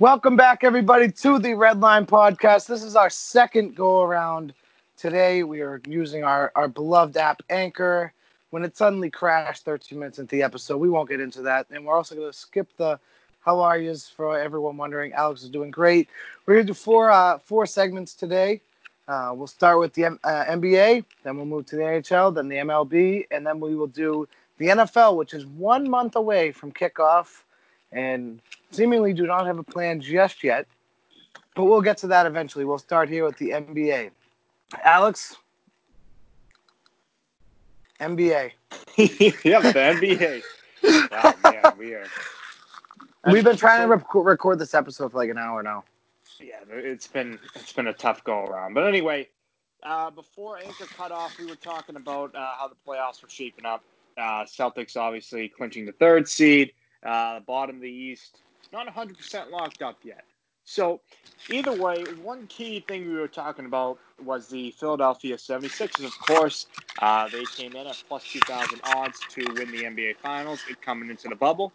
Welcome back, everybody, to the Red Line Podcast. This is our second go around. Today, we are using our, our beloved app Anchor. When it suddenly crashed 13 minutes into the episode, we won't get into that. And we're also going to skip the how are yous for everyone wondering. Alex is doing great. We're going to do four uh, four segments today. Uh, we'll start with the uh, NBA, then we'll move to the NHL, then the MLB, and then we will do the NFL, which is one month away from kickoff, and seemingly do not have a plan just yet. But we'll get to that eventually. We'll start here with the NBA. Alex, NBA. yep, the NBA. Oh man, we are. We've been trying to rec- record this episode for like an hour now. Yeah, it's been it's been a tough go around. But anyway, uh, before Anchor cut off, we were talking about uh, how the playoffs were shaping up. Uh, Celtics obviously clinching the third seed, uh, bottom of the East, not 100% locked up yet. So, either way, one key thing we were talking about was the Philadelphia 76ers. Of course, uh, they came in at plus 2,000 odds to win the NBA Finals coming into the bubble.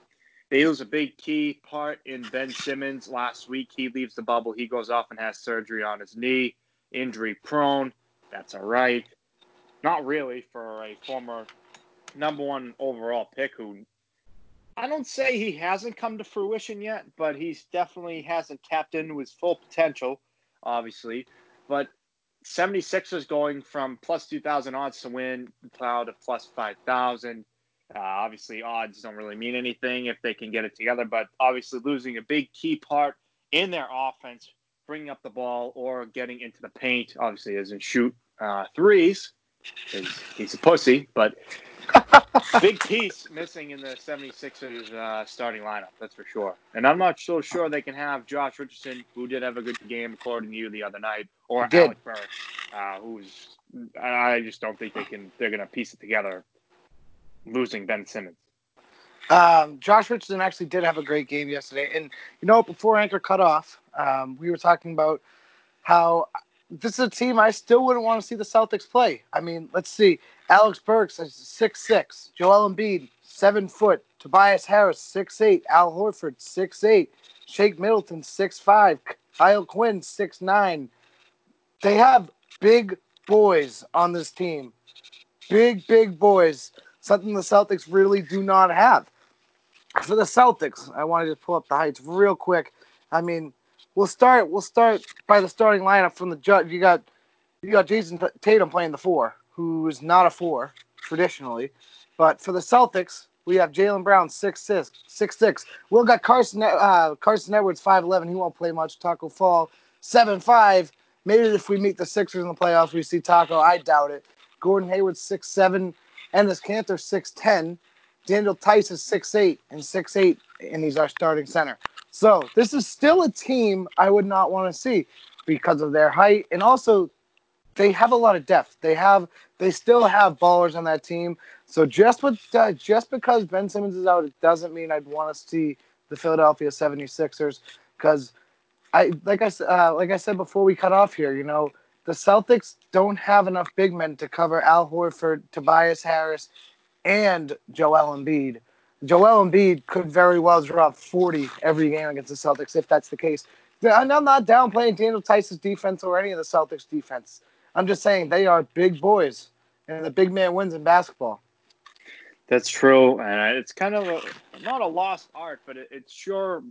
They lose a big key part in Ben Simmons last week. He leaves the bubble. He goes off and has surgery on his knee, injury prone. That's all right. Not really for a former number one overall pick who I don't say he hasn't come to fruition yet, but he's definitely hasn't tapped into his full potential, obviously. But 76ers going from plus 2,000 odds to win cloud to plus 5,000. Uh, obviously, odds don't really mean anything if they can get it together, but obviously, losing a big key part in their offense, bringing up the ball or getting into the paint, obviously, doesn't shoot uh, threes because he's a pussy, but big piece missing in the 76ers uh, starting lineup, that's for sure. And I'm not so sure they can have Josh Richardson, who did have a good game according to you the other night, or Alec Burks, uh, who's I just don't think they can. They're going to piece it together, losing Ben Simmons. Um, Josh Richardson actually did have a great game yesterday, and you know before Anchor cut off, um, we were talking about how this is a team I still wouldn't want to see the Celtics play. I mean, let's see. Alec Burks is six six. Joel Embiid seven foot. Tobias Harris six eight. Al Horford six eight. Shake Middleton six five. Kyle Quinn six nine. They have big boys on this team. Big big boys. Something the Celtics really do not have. For the Celtics, I wanted to pull up the heights real quick. I mean, we'll start. We'll start by the starting lineup from the judge. You got you got Jayson Tatum playing the four, who is not a four traditionally, but for the Celtics, we have Jaylen Brown six six six six. We'll got Carsen uh, Carsen Edwards five eleven. He won't play much. Tacko Fall seven five. Maybe if we meet the Sixers in the playoffs, we see Tacko. I doubt it. Gordon Hayward six seven. Enes Kanter six ten. Daniel Theis is six eight and six eight, and he's our starting center. So this is still a team I would not want to see because of their height and also they have a lot of depth. They have they still have ballers on that team. So just with uh, just because Ben Simmons is out, it doesn't mean I'd want to see the Philadelphia 76ers because I like I uh, like I said before we cut off here, you know, the Celtics don't have enough big men to cover Al Horford, Tobias Harris, and Joel Embiid. Joel Embiid could very well drop 40 every game against the Celtics if that's the case. And I'm not downplaying Daniel Theis's defense or any of the Celtics' defense. I'm just saying they are big boys, and the big man wins in basketball. That's true, and it's kind of a, not a lost art, but it, it's sure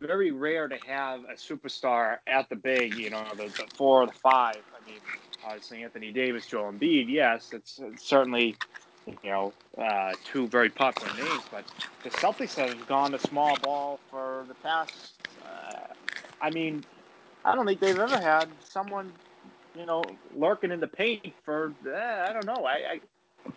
very rare to have a superstar at the big. You know, the, the four or the five. I mean, obviously Anthony Davis, Joel Embiid. Yes, it's, it's certainly you know, uh, two very popular names, but the Celtics have gone to small ball for the past. Uh, I mean, I don't think they've ever had someone, you know, lurking in the paint for. Uh, I don't know. I,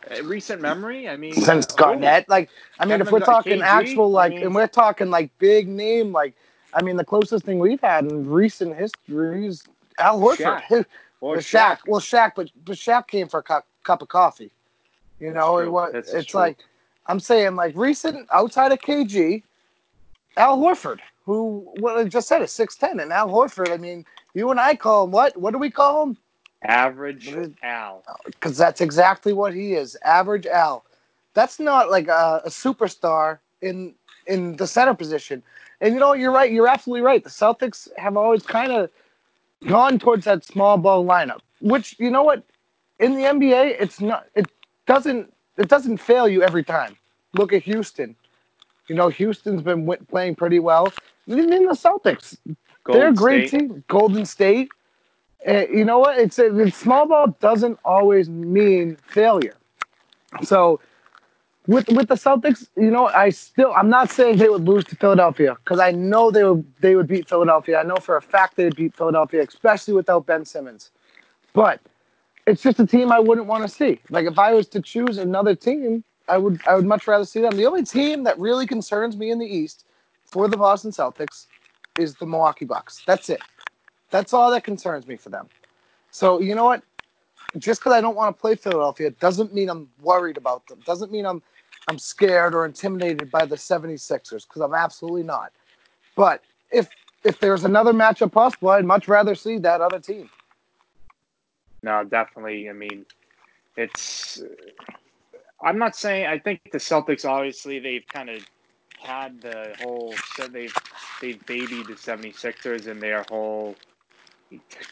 I recent memory. I mean, since Garnett, like, I mean, if we're talking KG, actual, like, I mean, and we're talking like big name, like, I mean, the closest thing we've had in recent history is Al Horford. Shaq. Or Shaq. Shaq. Well, Shaq, but but Shaq came for a cup, cup of coffee. You know, it was, it's true. like I'm saying, like recent outside of KG, Al Horford, who what I just said is six ten, and Al Horford. I mean, you and I call him what? What do we call him? Average Al. Because that's exactly what he is, average Al. That's not like a, a superstar in in the center position. And you know, you're right. You're absolutely right. The Celtics have always kind of gone towards that small ball lineup, which you know what, in the NBA, it's not. It doesn't. It doesn't fail you every time. Look at Houston. You know, Houston's been w- playing pretty well. Even the Celtics, Golden they're a great State. team. Golden State. Uh, you know what? It's, it's small ball doesn't always mean failure. So with with the Celtics, you know, I still I'm not saying they would lose to Philadelphia because I know they would they would beat Philadelphia. I know for a fact they would beat Philadelphia, especially without Ben Simmons. But it's just a team I wouldn't want to see. Like if I was to choose another team, I would I would much rather see them. The only team that really concerns me in the East for the Boston Celtics is the Milwaukee Bucks. That's it. That's all that concerns me for them. So you know what? Just because I don't want to play Philadelphia doesn't mean I'm worried about them. Doesn't mean I'm I'm scared or intimidated by the 76ers because I'm absolutely not. But if if there's another matchup possible, I'd much rather see that other team. No, definitely. I mean, it's. I'm not saying. I think the Celtics obviously they've kind of had the whole. So they've they've babied the 76ers in their whole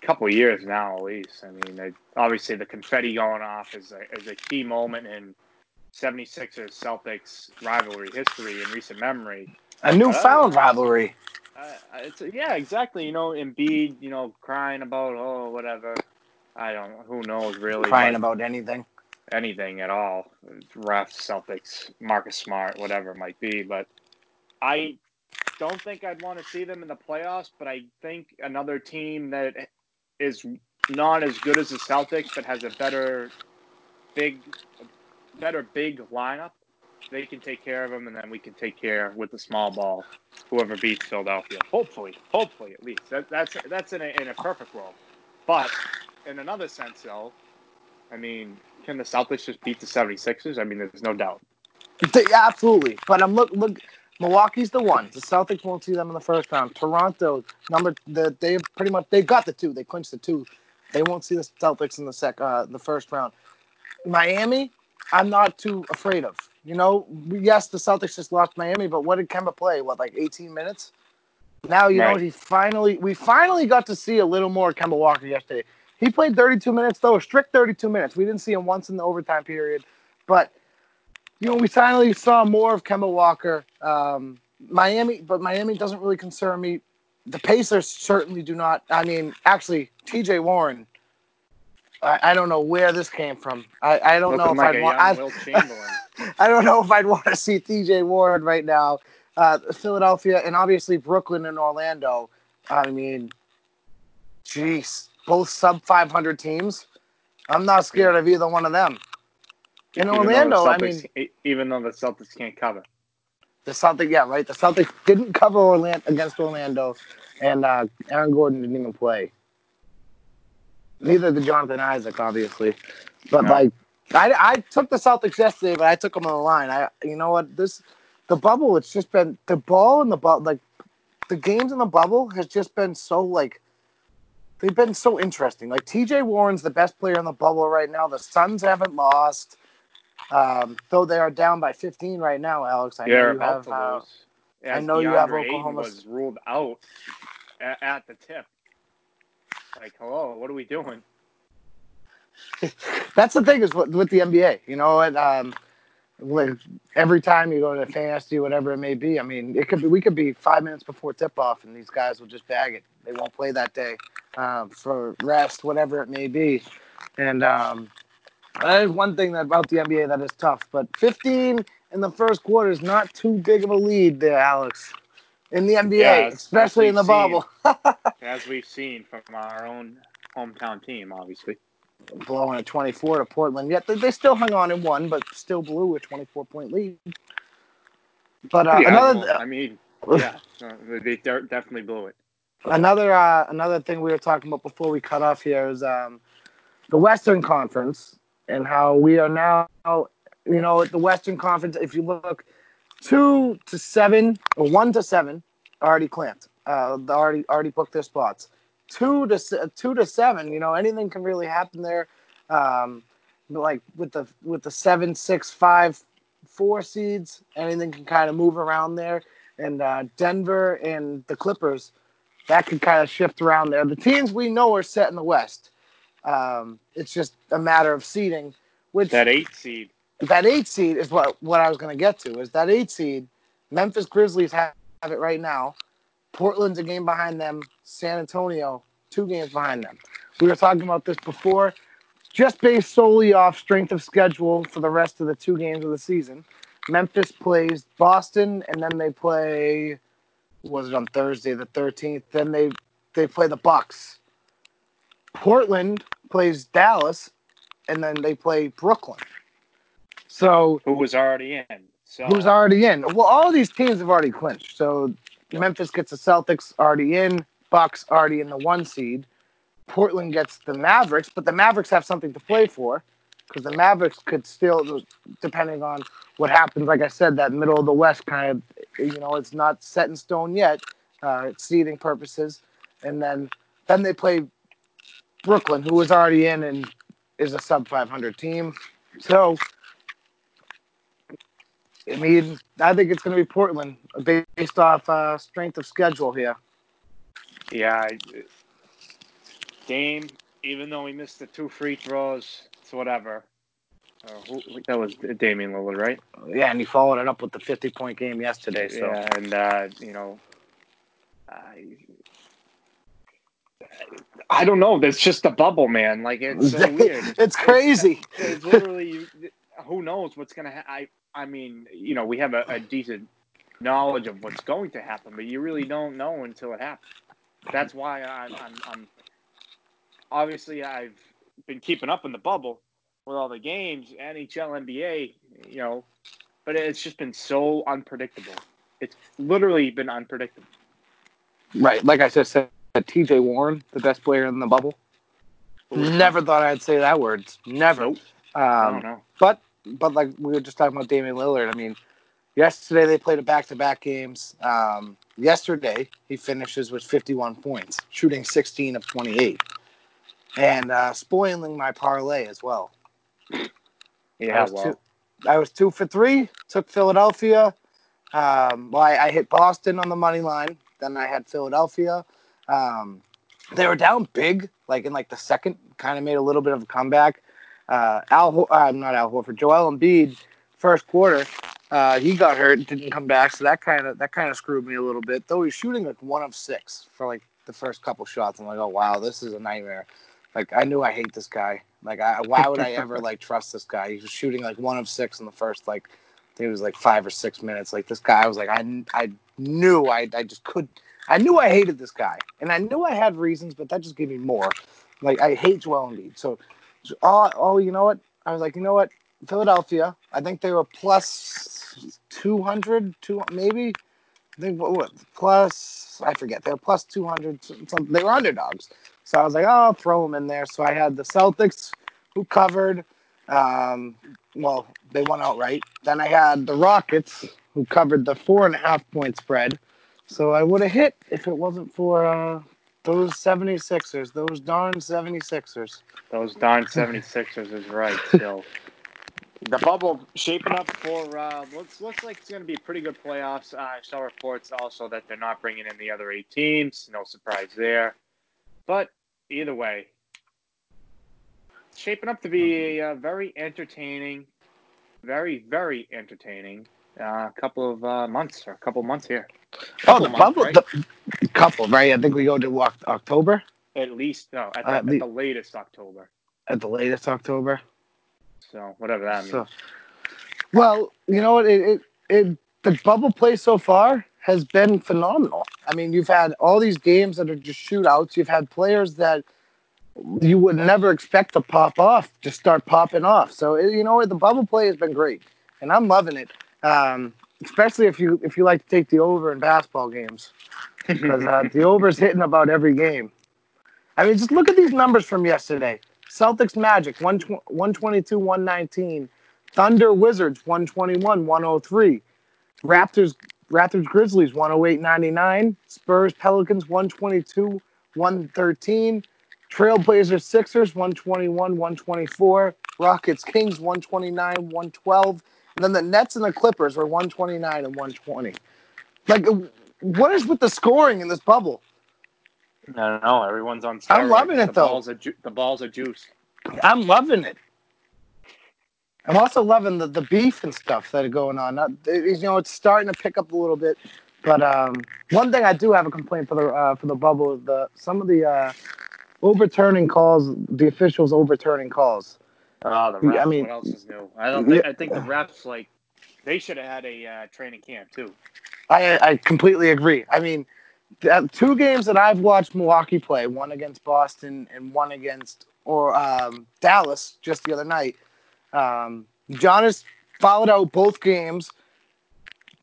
couple of years now at least. I mean, they, obviously the confetti going off is a, is a key moment in 76ers Celtics rivalry history in recent memory. A newfound rivalry. Uh, it's yeah, exactly. You know, Embiid, you know, crying about oh whatever. I don't. Know, who knows really? Crying about anything. anything at all. Refs, Celtics, Marcus Smart, whatever it might be. But I don't think I'd want to see them in the playoffs. But I think another team that is not as good as the Celtics, but has a better big, better big lineup. They can take care of them, and then we can take care with the small ball. Whoever beats Philadelphia, hopefully, hopefully at least. That, that's that's in a, in a perfect world. But in another sense, though, I mean, can the Celtics just beat the 76ers? I mean, there's no doubt. They- absolutely. But I'm look look. Milwaukee's the one. The Celtics won't see them in the first round. Toronto, number the they pretty much they got the two. They clinched the two. They won't see the Celtics in the sec uh, the first round. Miami, I'm not too afraid of. You know, yes, the Celtics just lost Miami, but what did Kemba play? What like 18 minutes? Now you know he finally we finally got to see a little more Kemba Walker yesterday. He played 32 minutes though, a strict 32 minutes. We didn't see him once in the overtime period, but you know we finally saw more of Kemba Walker. Um, Miami, but Miami doesn't really concern me. The Pacers certainly do not. I mean, actually, T.J. Warren. I, I don't know where this came from. I, I don't know if like I'd want. I, I don't know if I'd want to see TJ Warren right now. Uh, Philadelphia and obviously Brooklyn and Orlando. I mean, jeez, both sub 500 teams. I'm not scared of either one of them. In Even Orlando, I Celtics- mean, e- even though the Celtics can't cover. the Celtics, yeah, right. The Celtics didn't cover Orlando against Orlando, and uh, Aaron Gordon didn't even play. Neither did Jonathan Isaac, obviously. But No. like, I, I took the Celtics yesterday, but I took them on the line. I, you know what, this, the bubble. It's just been the ball in the bubble. Like, the games in the bubble has just been so like, they've been so interesting. Like T.J. Warren's the best player in the bubble right now. The Suns haven't lost, um, though they are down by 15 right now. Alex, I They're know you have. Uh. I know you have Oklahoma- was ruled out at, at the tip. Like, hello, what are we doing? that's the thing is with, with the NBA. You know, and, um, every time you go to fantasy, whatever it may be. I mean, it could be we could be five minutes before tip off, and these guys will just bag it. They won't play that day um, for rest, whatever it may be. And um, that is one thing that about the NBA that is tough. But 15 in the first quarter is not too big of a lead there, Alex. In the NBA, Yeah, especially in the we've bubble. As we've seen from our own hometown team, obviously. Blowing a 24 to Portland. Yet they, they still hung on and won, but still blew a 24 point lead. But uh, Yeah, another well, I mean, yeah, they definitely blew it. another uh, another thing we were talking about before we cut off here is um, the Western Conference and how we are now, you know, at the Western Conference. If you look, two to seven or one to seven already clamped. Uh, already already booked their spots. Two to two to seven, you know, anything can really happen there. Um, like with the with the seven, six, five, four seeds, anything can kind of move around there. and uh, Denver and the Clippers, that could kind of shift around there. The teams we know are set in the West. Um, it's just a matter of seeding. Which That eight seed. that eight seed is what what I was going to get to. Is that eight seed? Memphis Grizzlies have, have it right now. Portland's a game behind them. San Antonio two games behind them. We were talking about this before, just based solely off strength of schedule for the rest of the two games of the season. Memphis plays Boston, and then they play. Was it on Thursday the thirteenth? Then they they play the Bucks. Portland plays Dallas, and then they play Brooklyn. So Who was already in. So who's already in? Well, all of these teams have already clinched. So Memphis gets the Celtics already in, Bucks already in the one seed. Portland gets the Mavericks, but the Mavericks have something to play for because the Mavericks could still, depending on what happens, like I said, that middle of the West kind of, you know, it's not set in stone yet, uh, seeding purposes, and then then they play Brooklyn, who is already in and is a sub 500 team. So, I mean, I think it's going to be Portland based off uh, strength of schedule here. Yeah. I, Dame, even though he missed the two free throws, it's whatever. Uh, who, that was Damian Lillard, right? Yeah, and he followed it up with the 50 point game yesterday. So, Yeah, and uh, you know, I, I don't know. It's just a bubble, man. Like it's so weird. it's crazy. It's literally, you- who knows what's gonna happen? I, mean, you know, we have a, a decent knowledge of what's going to happen, but you really don't know until it happens. That's why I'm, I'm, I'm obviously I've been keeping up in the bubble with all the games, NHL, NBA, you know, but it's just been so unpredictable. It's literally been unpredictable. Right. Like I just said, TJ Warren, the best player in the bubble. Never thought I'd say that word. Never. Nope. I Um, don't know. but but like we were just talking about Damian Lillard. I mean, yesterday they played a back to back games. Um, yesterday he finishes with 51 points, shooting 16 of 28, and uh, spoiling my parlay as well. I Yeah, was well, two, I was two for three. Took Philadelphia. Um, well, I, I hit Boston on the money line. Then I had Philadelphia. Um, they were down big, like in like the second. Kind of made a little bit of a comeback. Uh, Al, Ho- uh, not Al Horford, Joel Embiid, first quarter, uh, he got hurt, didn't come back, so that kind of that kind of screwed me a little bit. Though he's shooting like one of six for like the first couple shots. I'm like, oh wow, this is a nightmare. Like I knew I hate this guy. Like I, why would I ever like trust this guy? He was shooting like one of six in the first like it was like five or six minutes. Like this guy, I was like, I, I knew I, I just could, I knew I hated this guy, and I knew I had reasons, but that just gave me more. Like I hate Joel Embiid. So oh, oh, you know what? I was like, you know what? Philadelphia. I think they were plus 200, two, maybe. I think what, what plus I forget. They were plus 200. Something. They were underdogs. So I was like, oh, I'll throw them in there. So I had the Celtics who covered. Um, well, they won outright. Then I had the Rockets who covered the four and a half point spread. So I would have hit if it wasn't for uh, those 76ers, those darn 76ers. those darn 76ers is right. Still, the bubble shaping up for uh, looks looks like it's going to be pretty good playoffs. Uh, I saw reports also that they're not bringing in the other eight teams. No surprise there. But either way, shaping up to be a, uh very entertaining, very very entertaining uh, couple of uh, months or a couple months here. Oh, the months, bubble, right? the couple, right? I think we go to October At least no, at the, Uh, at the- the latest October. at the latest October. So whatever that means. So, well, you know what? It, it, it the bubble play so far has been phenomenal. I mean, you've had all these games that are just shootouts. You've had players that you would never expect to pop off just start popping off. So it, you know what? The bubble play has been great, and I'm loving it. Um, especially if you if you like to take the over in basketball games because uh, the over's hitting about every game. I mean, just look at these numbers from yesterday. Celtics Magic, 122, 119. Thunder Wizards, 121, 103. Raptors Raptors Grizzlies, 108, 99. Spurs Pelicans, 122, 113. Trailblazers Sixers, 121, 124. Rockets Kings, 129, 112. And then the Nets and the Clippers were 129 and 120. Like, what is with the scoring in this bubble? I don't know. Everyone's on. Steroids. I'm loving it, the though. Balls ju- the balls are juice. I'm loving it. I'm also loving the, the beef and stuff that are going on. Not, you know, it's starting to pick up a little bit. But um, one thing I do have a complaint for the uh, for the bubble is the some of the uh, overturning calls, the officials overturning calls. Oh, the refs. I mean- what else is new? I don't. Think, I think the refs like they should have had a uh, training camp too. I I completely agree. I mean, the two games that I've watched Milwaukee play, one against Boston and one against or um, Dallas just the other night. Um, Giannis fouled out both games.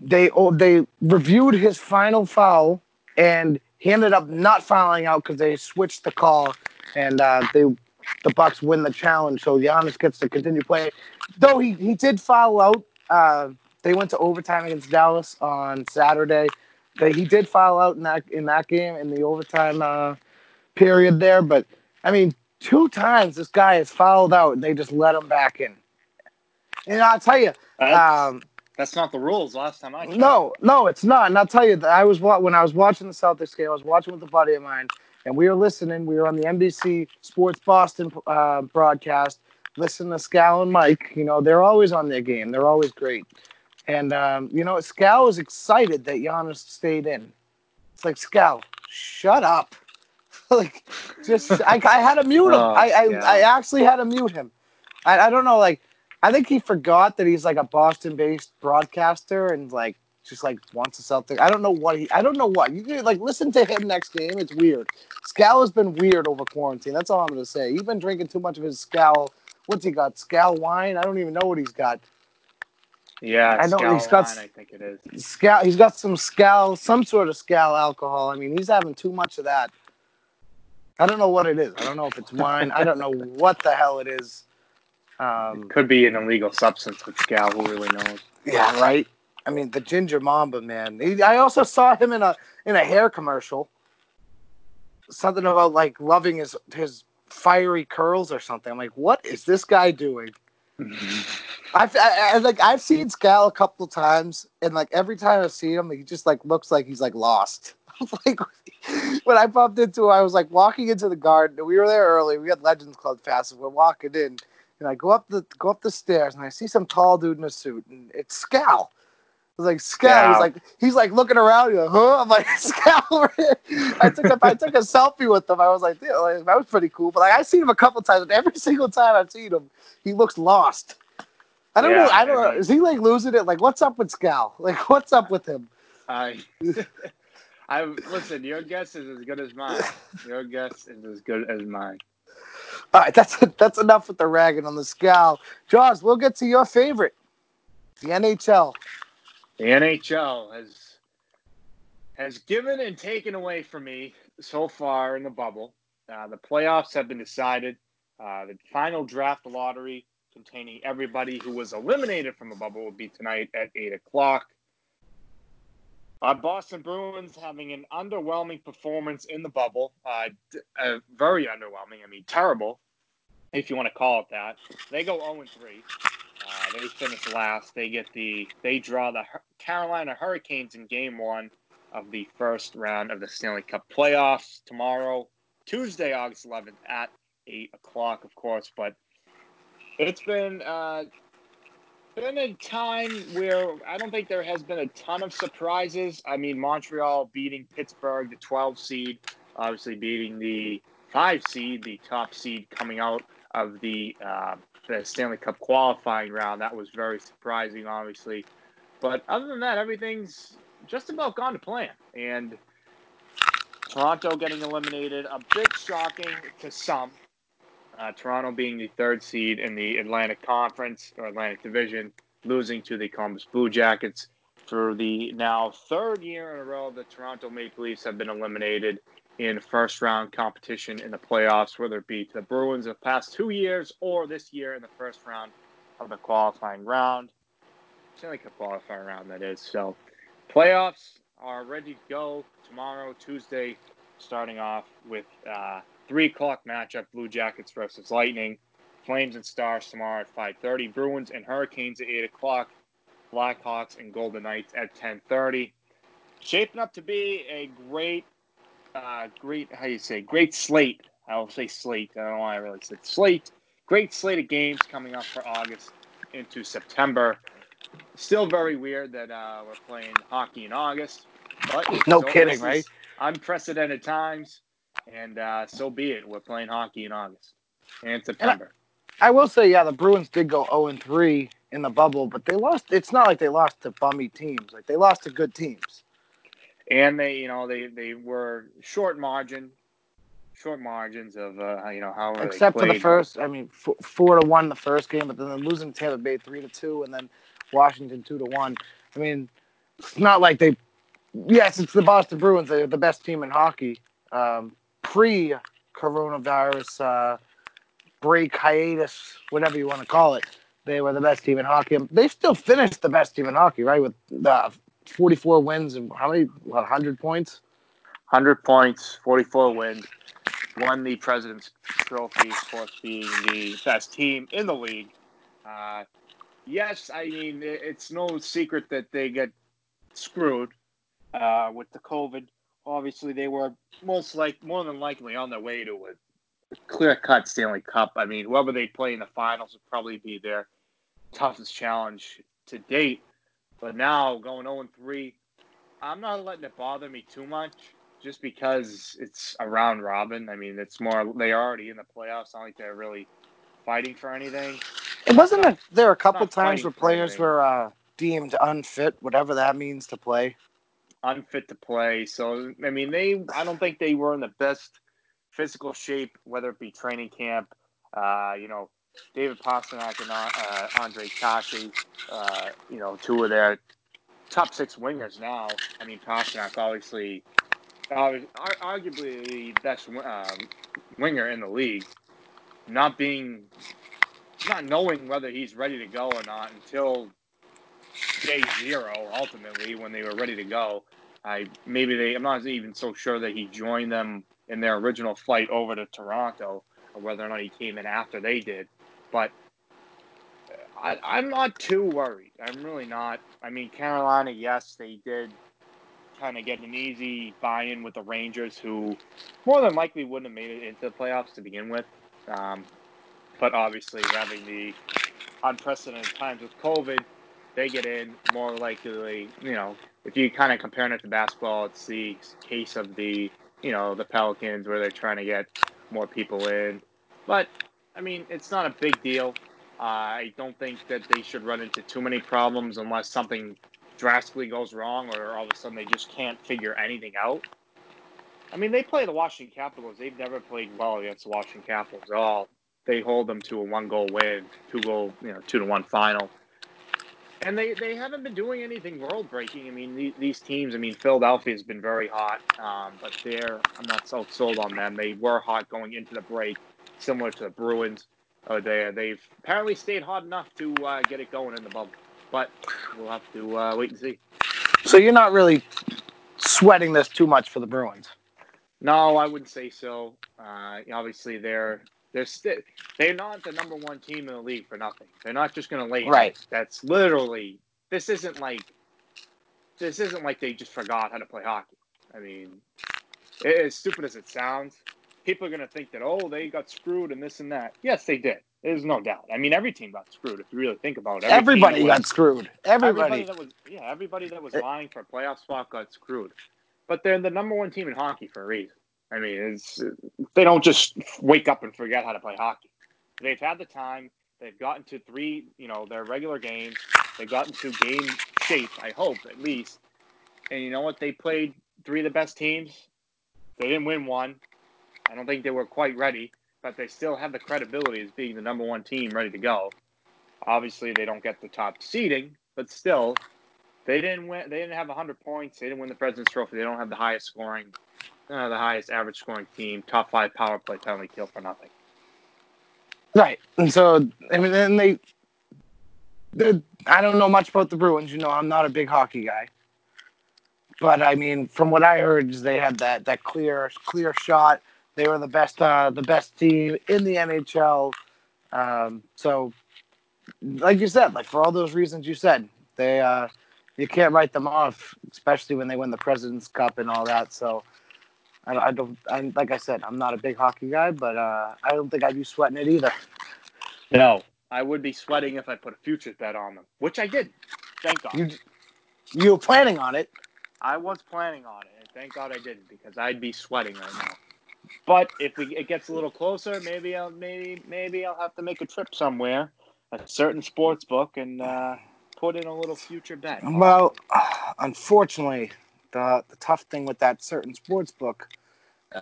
They oh, they reviewed his final foul, and he ended up not fouling out because they switched the call, and uh, they the Bucks win the challenge. So Giannis gets to continue playing. Though he he did foul out. Uh, they went to overtime against Dallas on Saturday. They, he did foul out in that in that game in the overtime uh, period there. But I mean, two times this guy has fouled out, and they just let him back in. And I'll tell you, That's, um, that's not the rules. Last time I checked. no, no, it's not. And I'll tell you that I was when I was watching the Celtics game. I was watching with a buddy of mine, and we were listening. We were on the NBC Sports Boston uh, broadcast. Listen to Scal and Mike. You know they're always on their game. They're always great. And um, you know Scal was excited that Giannis stayed in. It's like Scal, shut up. like, just I, I had to mute him. Oh, I, I. I actually had to mute him. I, I don't know. Like, I think he forgot that he's like a Boston-based broadcaster and like just like wants to sell Celtic. I don't know what he. I don't know what you could, like. Listen to him next game. It's weird. Scal has been weird over quarantine. That's all I'm gonna say. He's been drinking too much of his Scal. What's he got? Scal wine? I don't even know what he's got. Yeah, I know Scal he's got- line, I think it is. Scal. He's got some Scal, some sort of Scal alcohol. I mean, he's having too much of that. I don't know what it is. I don't know if it's wine. I don't know what the hell it is. Um, Could be an illegal substance with Scal. Who really knows? Yeah, right. I mean, the Ginger Mamba man. He, I also saw him in a in a hair commercial. Something about like loving his his fiery curls or something. I'm like, what is this guy doing? I've I, I, like I've seen Scal a couple times, and like every time I see him, he just like looks like he's like lost. like when I bumped into him, I was like walking into the garden. We were there early. We had Legends Club Fast, we're walking in, and I go up the go up the stairs, and I see some tall dude in a suit, and it's Scal. I was like Scal. He's like he's like looking around. He's like, huh? I'm like Scal. I took a I took a selfie with him. I was like, like, that was pretty cool. But like I've seen him a couple times, and every single time I've seen him, he looks lost. I don't Yeah, know. I don't know. Is he like losing it? Like, what's up with Scal? Like, what's up with him? I, I listen. Your guess is as good as mine. Your guess is as good as mine. All right, that's that's enough with the ragging on the Scal. Jaws, we'll get to your favorite, the NHL. The NHL has has given and taken away from me so far in the bubble. Uh, the playoffs have been decided. Uh, the final draft lottery containing everybody who was eliminated from the bubble will be tonight at eight o'clock. Uh, Boston Bruins having an underwhelming performance in the bubble. Uh, d- uh, very underwhelming. I mean, terrible, if you want to call it that. They go 0 3. Uh, they finish last. They get the they draw the Carolina Hurricanes in Game One of the first round of the Stanley Cup playoffs tomorrow, Tuesday, August 11th at eight o'clock, of course. But it's been uh, been a time where I don't think there has been a ton of surprises. I mean, Montreal beating Pittsburgh, the 12 seed, obviously beating the five seed, the top seed coming out of the uh, the Stanley Cup qualifying round. That was very surprising, obviously. But other than that, everything's just about gone to plan. And Toronto getting eliminated, a bit shocking to some. Uh, Toronto being the third seed in the Atlantic Conference or Atlantic Division, losing to the Columbus Blue Jackets for the now third year in a row. The Toronto Maple Leafs have been eliminated in first round competition in the playoffs, whether it be to the Bruins the past two years or this year in the first round of the qualifying round. Stanley Cup qualifying round, that is. So, playoffs are ready to go tomorrow, Tuesday, starting off with uh, three o'clock matchup: Blue Jackets versus Lightning, Flames and Stars tomorrow at five thirty, Bruins and Hurricanes at eight o'clock, Blackhawks and Golden Knights at ten thirty. shaping up to be a great, uh, great how you say great slate. I'll say slate. I don't know why I really said slate. Great slate of games coming up for August into September. Still very weird that uh, we're playing hockey in August, but no so kidding, right? Unprecedented times, and uh, so be it. We're playing hockey in August and September. And I, I will say, yeah, the Bruins did go zero and three in the bubble, but they lost. It's not like they lost to bummy teams. Like they lost to good teams. And they, you know, they they were short margin, short margins of, uh, you know, how except for the first. I mean, f- four to one the first game, but then losing Tampa Bay three to two, and then Washington two to one. I mean, it's not like they. Yes, it's the Boston Bruins. They're the best team in hockey. Um, Pre coronavirus uh, break hiatus, whatever you want to call it they were the best team in hockey. They still finished the best team in hockey, right? With uh, 44 wins and how many? What, 100 points? 100 points, 44 wins. Won the President's Trophy, of course, being the best team in the league. Uh, yes, I mean, it's no secret that they get screwed uh, with the COVID. Obviously, they were most like more than likely on their way to a clear cut Stanley Cup. I mean, whoever they play in the finals would probably be their toughest challenge to date. But now going 0 3, I'm not letting it bother me too much just because it's a round robin. I mean, it's more, they are already in the playoffs. Not like they're really fighting for anything. It wasn't not, a, there a couple times where players were uh, deemed unfit, whatever that means to play. Unfit to play. So, I mean, they, I don't think they were in the best physical shape, whether it be training camp, uh, you know, David Pastrnak and uh, Ondrej Kase, uh, you know, two of their top six wingers now. I mean, Pastrnak obviously, arguably the best um, winger in the league, not being, not knowing whether he's ready to go or not until day zero. Ultimately, when they were ready to go, I maybe they. I'm not even so sure that he joined them in their original flight over to Toronto, or whether or not he came in after they did. But I, I'm not too worried. I'm really not. I mean, Carolina, yes, they did kind of get an easy buy-in with the Rangers, who more than likely wouldn't have made it into the playoffs to begin with. Um, but obviously, having the unprecedented times with COVID, they get in more likely. You know, if you kind of compare it to basketball, it's the case of the you know, the Pelicans where they're trying to get more people in. But, I mean, it's not a big deal. I don't think that they should run into too many problems unless something drastically goes wrong or all of a sudden they just can't figure anything out. I mean, they play the Washington Capitals. They've never played well against the Washington Capitals at all. They hold them to a one goal win, two goal, you know, two to one final and they, they haven't been doing anything world breaking. I mean, these, these teams. I mean, Philadelphia has been very hot, um, but they're I'm not so sold on them. They were hot going into the break, similar to the Bruins. Uh, they they've apparently stayed hot enough to uh, get it going in the bubble, but we'll have to uh, wait and see. So you're not really sweating this too much for the Bruins. No, I wouldn't say so. Uh, obviously, they're they're st- they're not the number one team in the league for nothing. They're not just going to lay right. That's literally this isn't like this isn't like they just forgot how to play hockey. I mean, as stupid as it sounds, people are going to think that oh they got screwed and this and that. Yes, they did. There's no doubt. I mean, every team got screwed if you really think about it. Every everybody got screwed. Everybody. everybody. that was yeah, everybody that was vying for a playoff spot got screwed. But they're the number one team in hockey for a reason. I mean, it's they don't just wake up and forget how to play hockey. They've had the time. They've gotten to three, you know, their regular games. They've gotten to game shape. I hope at least. And you know what? They played three of the best teams. They didn't win one. I don't think they were quite ready, but they still have the credibility as being the number one team ready to go. Obviously, they don't get the top seeding, but still, they didn't win. They didn't have 100 points. They didn't win the President's Trophy. They don't have the highest scoring uh, the highest average scoring team, top five power play penalty kill for nothing. Right, and so I mean, then they, I don't know much about the Bruins. You know, I'm not a big hockey guy, but I mean, from what I heard, they had that that clear clear shot. They were the best uh, the best team in the NHL. Um, so, like you said, like for all those reasons you said, they uh, you can't write them off, especially when they win the President's Cup and all that. So I, I don't. I, like I said, I'm not a big hockey guy, but uh, I don't think I'd be sweating it either. No, I would be sweating if I put a futures bet on them, which I did. Thank God. You you were planning on it. I was planning on it, and thank God I didn't because I'd be sweating right now. But if we it gets a little closer, maybe I'll maybe maybe I'll have to make a trip somewhere, a certain sports book, and uh, put in a little future bet. Well, unfortunately, the the tough thing with that certain sports book,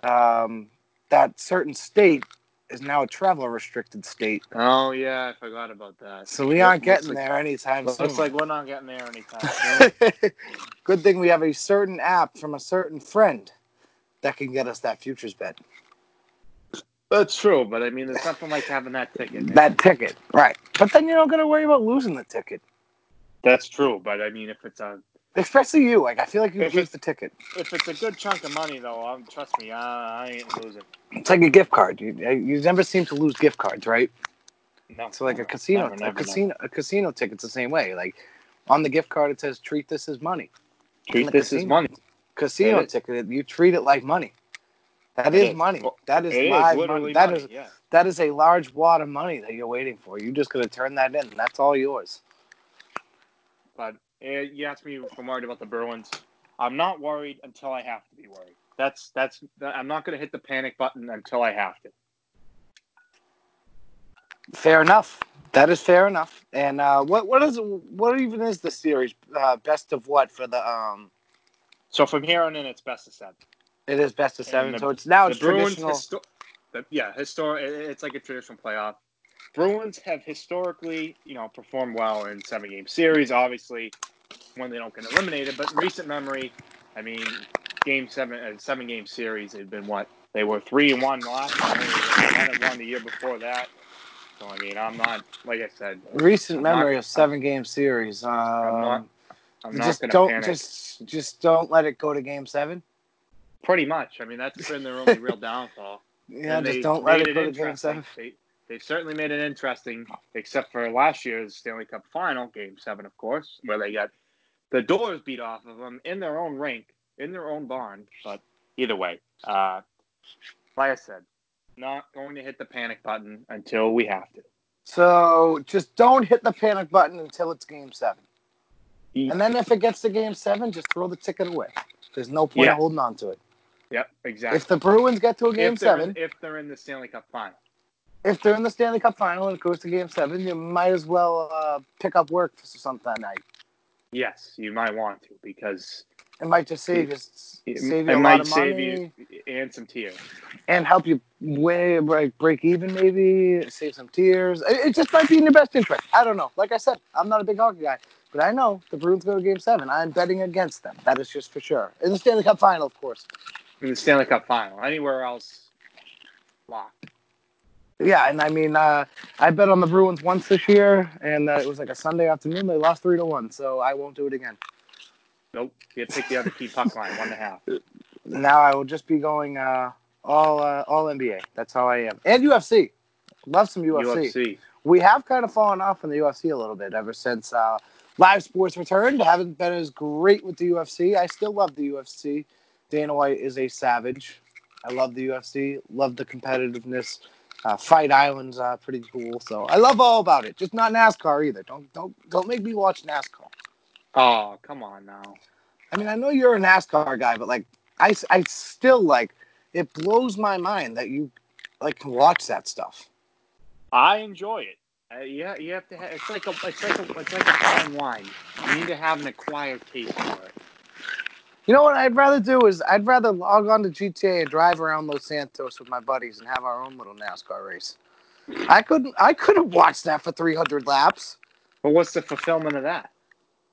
um, that certain state is now a travel restricted state. Oh yeah, I forgot about that. So we aren't looks getting there anytime soon. Looks like we're not getting there anytime soon. Good thing we have a certain app from a certain friend that can get us that futures bet. That's true, but I mean, there's nothing like having that ticket. man. That ticket, right? But then you don't got to worry about losing the ticket. That's true, but I mean, if it's a Especially you. Like I feel like you If lose the ticket. if it's a good chunk of money, though, um, trust me, I, I ain't losing. It's like a gift card. You, you never seem to lose gift cards, right? No, So like a casino, never, a never, casino, a casino ticket's the same way. Like on the gift card, it says "treat this as money." Treat this as money. Casino ticket, you treat it like money. That is is. money. Well, That is It is live literally money. That money. is yeah. that is a large wad of money that you're waiting for. You're just going to turn that in. and That's all yours. But eh, you asked me if I'm worried about the Bruins. I'm not worried until I have to be worried. That's that's. I'm not going to hit the panic button until I have to. Fair enough. That is fair enough. And uh, what what is what even is the series? Uh, best of what for the um? So from here on in, it's best of seven. It is best of seven. the- so it's now it's Bruins, traditional. histo- the, yeah, historic. It's like a traditional playoff. Bruins have historically, you know, performed well in seven game series. Obviously, when they don't get eliminated, but in recent memory, I mean, game seven, uh, seven game series, they've been what they were three and one last. They and one the year before that. So I mean, I'm not like I said, Recent I'm not- memory of seven game series. Um, not I'm not just don't panic. just just don't let it go to game seven. Pretty much. I mean, that's been their only real downfall. Yeah, And just don't let made it go to game seven. They, they've certainly made it interesting, except for last year's Stanley Cup final, game seven, of course, where they got the doors beat off of them in their own rink, in their own barn. But either way, uh, like I said, not going to hit the panic button until we have to. So just don't hit the panic button until it's game seven. And then if it gets to game seven, just throw the ticket away. There's no point Yes. holding on to it. Yep, exactly. If the Bruins get to a game if seven, in, if they're in the Stanley Cup final. if they're in the Stanley Cup final and it goes to game seven, you might as well uh, pick up work for something that night. Yes, you might want to because It might just save you, it, save you it a might lot of save money you and some tears. and help you way break, break even, maybe save some tears. It, it just might be in your best interest. I don't know. Like I said, I'm not a big hockey guy, but I know the Bruins go to game seven. I'm betting against them. That is just for sure. In the Stanley Cup final, of course. In the Stanley Cup final. Anywhere else, locked. Yeah, and I mean, uh, I bet on the Bruins once this year, and uh, it was like a Sunday afternoon. They lost three to one, so I won't do it again. Nope. You pick the other key puck line, one and a half. Now I will just be going uh, all uh, all NBA. That's how I am, and UFC. Love some UFC. UFC. We have kind of fallen off in the UFC a little bit ever since uh, live sports returned. Haven't been as great with the UFC. I still love the UFC. Dana White is a savage. I love the UFC. Love the competitiveness. Uh, Fight Island's uh, pretty cool. So I love all about it. Just not NASCAR either. Don't don't don't make me watch NASCAR. Oh, come on now. I mean, I know you're a NASCAR guy, but like, I, I still like it blows my mind that you like can watch that stuff. I enjoy it. Uh, yeah, you have to. Have, it's like a. It's like a. It's like a fine wine. You need to have an acquired taste for it. You know what I'd rather do is I'd rather log on to GTA and drive around Los Santos with my buddies and have our own little NASCAR race. I couldn't I couldn't watch that for 300 laps. But what's the fulfillment of that?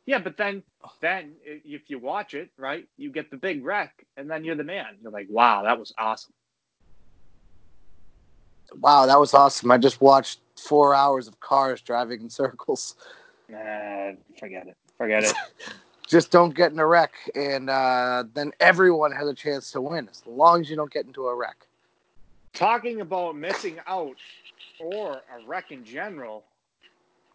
Yeah, but then, then if you watch it, right, you get the big wreck, and then you're the man. You're like, wow, that was awesome. Wow, that was awesome. I just watched 4 hours of cars driving in circles. Nah, forget it. Forget it. Just don't get in a wreck and uh, then everyone has a chance to win as long as you don't get into a wreck. Talking about missing out or a wreck in general,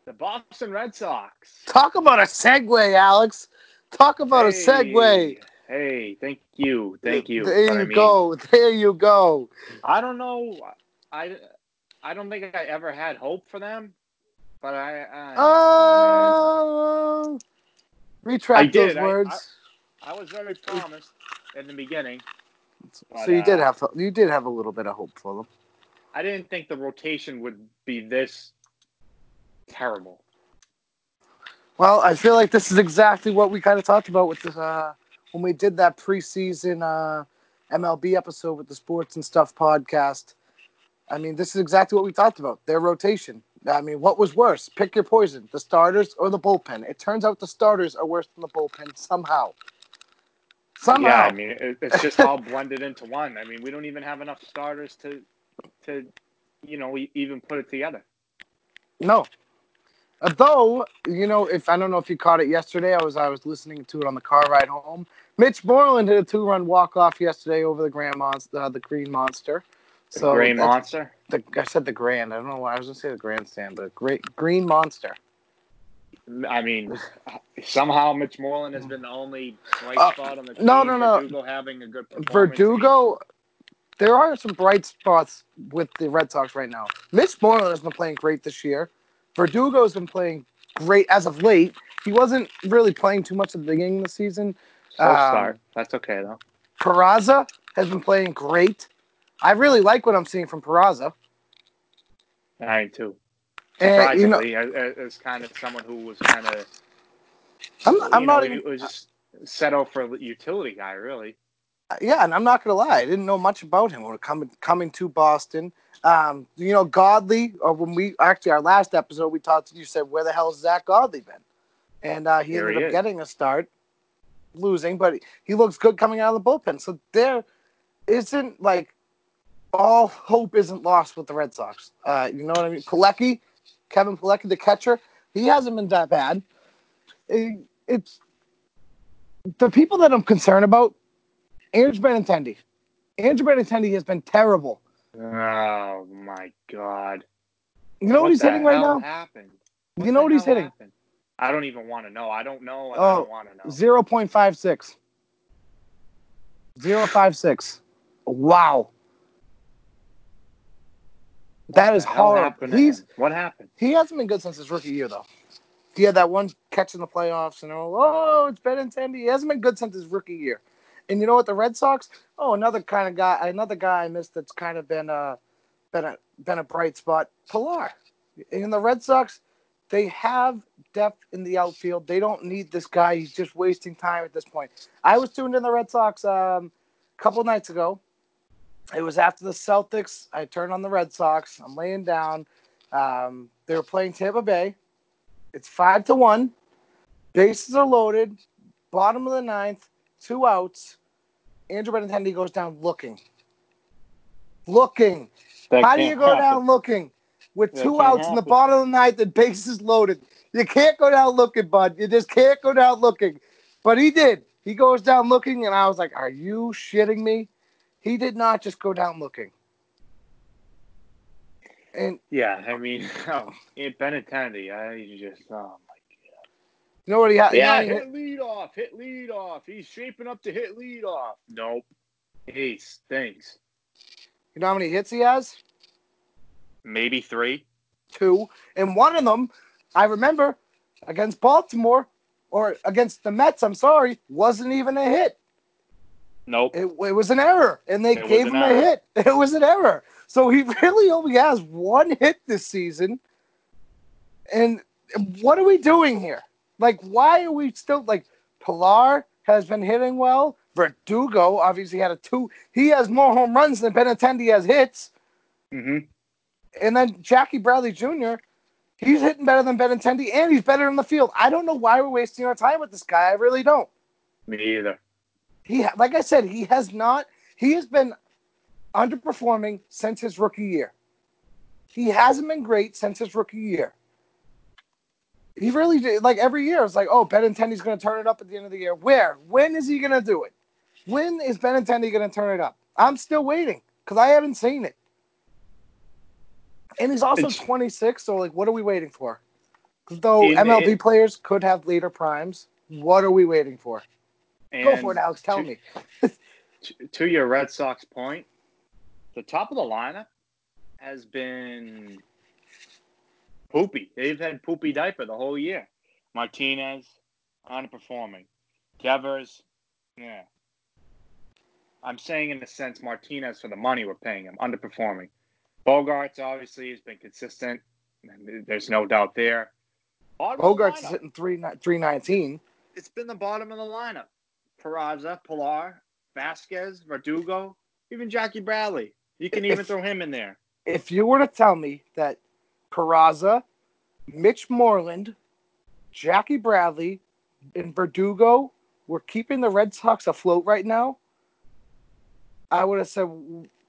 The Boston Red Sox. Talk about a segue, Alex. Talk about a segue. Hey, thank you, thank you. There you I mean, go. There you go. I don't know. I, I don't think I ever had hope for them, but I. I, Oh, retract I did. those I- words. I was very promised in the beginning. but, so you did uh, have you did have a little bit of hope for them. I didn't think the rotation would be this terrible. Well, I feel like this is exactly what we kind of talked about with the uh, when we did that preseason uh, MLB episode with the Sports and Stuff podcast. I mean, this is exactly what we talked about. Their rotation. I mean, what was worse? Pick your poison: the starters or the bullpen. It turns out the starters are worse than the bullpen somehow. Somehow. Yeah, I mean, it, it's just all blended into one. I mean, we don't even have enough starters to, to, you know, even put it together. No. Though, you know, if I don't know if you caught it yesterday, I was I was listening to it on the car ride home. Mitch Moreland hit a two run walk off yesterday over the Grand Monster, uh, the Green Monster. The So Gray Monster. The, I said the Grand. I don't know why I was gonna say the Grandstand, but great Green Monster. I mean, somehow Mitch Moreland has been the only bright Uh, spot on the team. no, no, no. Verdugo having a good performance. Verdugo. There are some bright spots with the Red Sox right now. Mitch Moreland has been playing great this year. Verdugo has been playing great as of late. He wasn't really playing too much at the beginning of the season. Slow Um, start. That's okay though. Peraza has been playing great. I really like what I'm seeing from Peraza. I too. And you know, Surprisingly, as, as- kind of someone who was kind of, I'm, I'm you not know, even. was just settled for a utility guy, really. Yeah, and I'm not gonna lie. I didn't know much about him when coming coming to Boston. Um, you know, Godley. Or when we actually our last episode, we talked. You said, "Where the hell has Zach Godley been?" And uh, he Here ended he up is. getting a start, losing, but he looks good coming out of the bullpen. So there isn't like all hope isn't lost with the Red Sox. Uh, you know what I mean? Plawecki, Kevin Plawecki, the catcher, he hasn't been that bad. It- it's the people that I'm concerned about. Andrew Benintendi. Andrew Benintendi has been terrible. Oh my god! You know what, he's hitting right now? Happened? You know what he's hitting? happened? I don't even want to know. I don't know, Oh, I don't want to know. Zero point five six. Zero five six. Wow. That is horrible. happened He's what happened? he hasn't been good since his rookie year though. He had that one catch in the playoffs, and oh, oh it's Benintendi. He hasn't been good since his rookie year. And you know what? The Red Sox. Oh, another kind of guy. Another guy I missed that's kind of been uh been a been a bright spot. Pilar. In the Red Sox, they have depth in the outfield. They don't need this guy. He's just wasting time at this point. I was tuned in the Red Sox um, a couple nights ago. It was after the Celtics. I turned on the Red Sox. I'm laying down. Um, they were playing Tampa Bay. It's five to one. Bases are loaded. Bottom of the ninth. Two outs. Andrew Benintendi goes down looking. Looking. That How do you go happen. down looking with That two outs in the bottom of the ninth and bases loaded? You can't go down looking, bud. You just can't go down looking. But he did. He goes down looking, and I was like, "Are you shitting me?" He did not just go down looking. And Yeah, I mean, oh, Benintendi, I just, oh my god. you know what he had? Yeah, know, hit lead off, hit lead off. He's shaping up to hit lead off. Nope. He stinks. you know how many hits he has? Maybe three. Two, and one of them, I remember, against Baltimore or against the Mets. I'm sorry, wasn't even a hit. Nope. It, it was an error, and they It gave him error. a hit. It was an error. So he really only has one hit this season. And what are we doing here? Like, why are we still like Pilar has been hitting well? Verdugo obviously had a two. He has more home runs than Benintendi has hits. Mm-hmm. And then Jackie Bradley Jr. He's hitting better than Benintendi, and he's better in the field. I don't know why we're wasting our time with this guy. I really don't. Me either. He like I said, he has not. He has been underperforming since his rookie year. He hasn't been great since his rookie year. He really did. Like every year, it's like, oh, Benintendi's going to turn it up at the end of the year. Where? When is he going to do it? When is Benintendi going to turn it up? I'm still waiting because I haven't seen it. And he's also 26, so like, what are we waiting for? Though MLB players could have later primes, what are we waiting for? Go for it, Alex. Tell to- me. to, your Red Sox point, the top of the lineup has been poopy. They've had poopy diaper the whole year. Martinez underperforming. Devers, yeah. I'm saying in a sense Martinez for the money we're paying him, underperforming. Bogaerts obviously has been consistent. There's no doubt there. Bottom of the Bogaerts is hitting three three nineteen. It's been the bottom of the lineup. Peraza, Pilar, Vázquez, Verdugo, even Jackie Bradley. You can even If- throw him in there. If you were to tell me that Peraza, Mitch Moreland, Jackie Bradley, and Verdugo were keeping the Red Sox afloat right now, I would have said,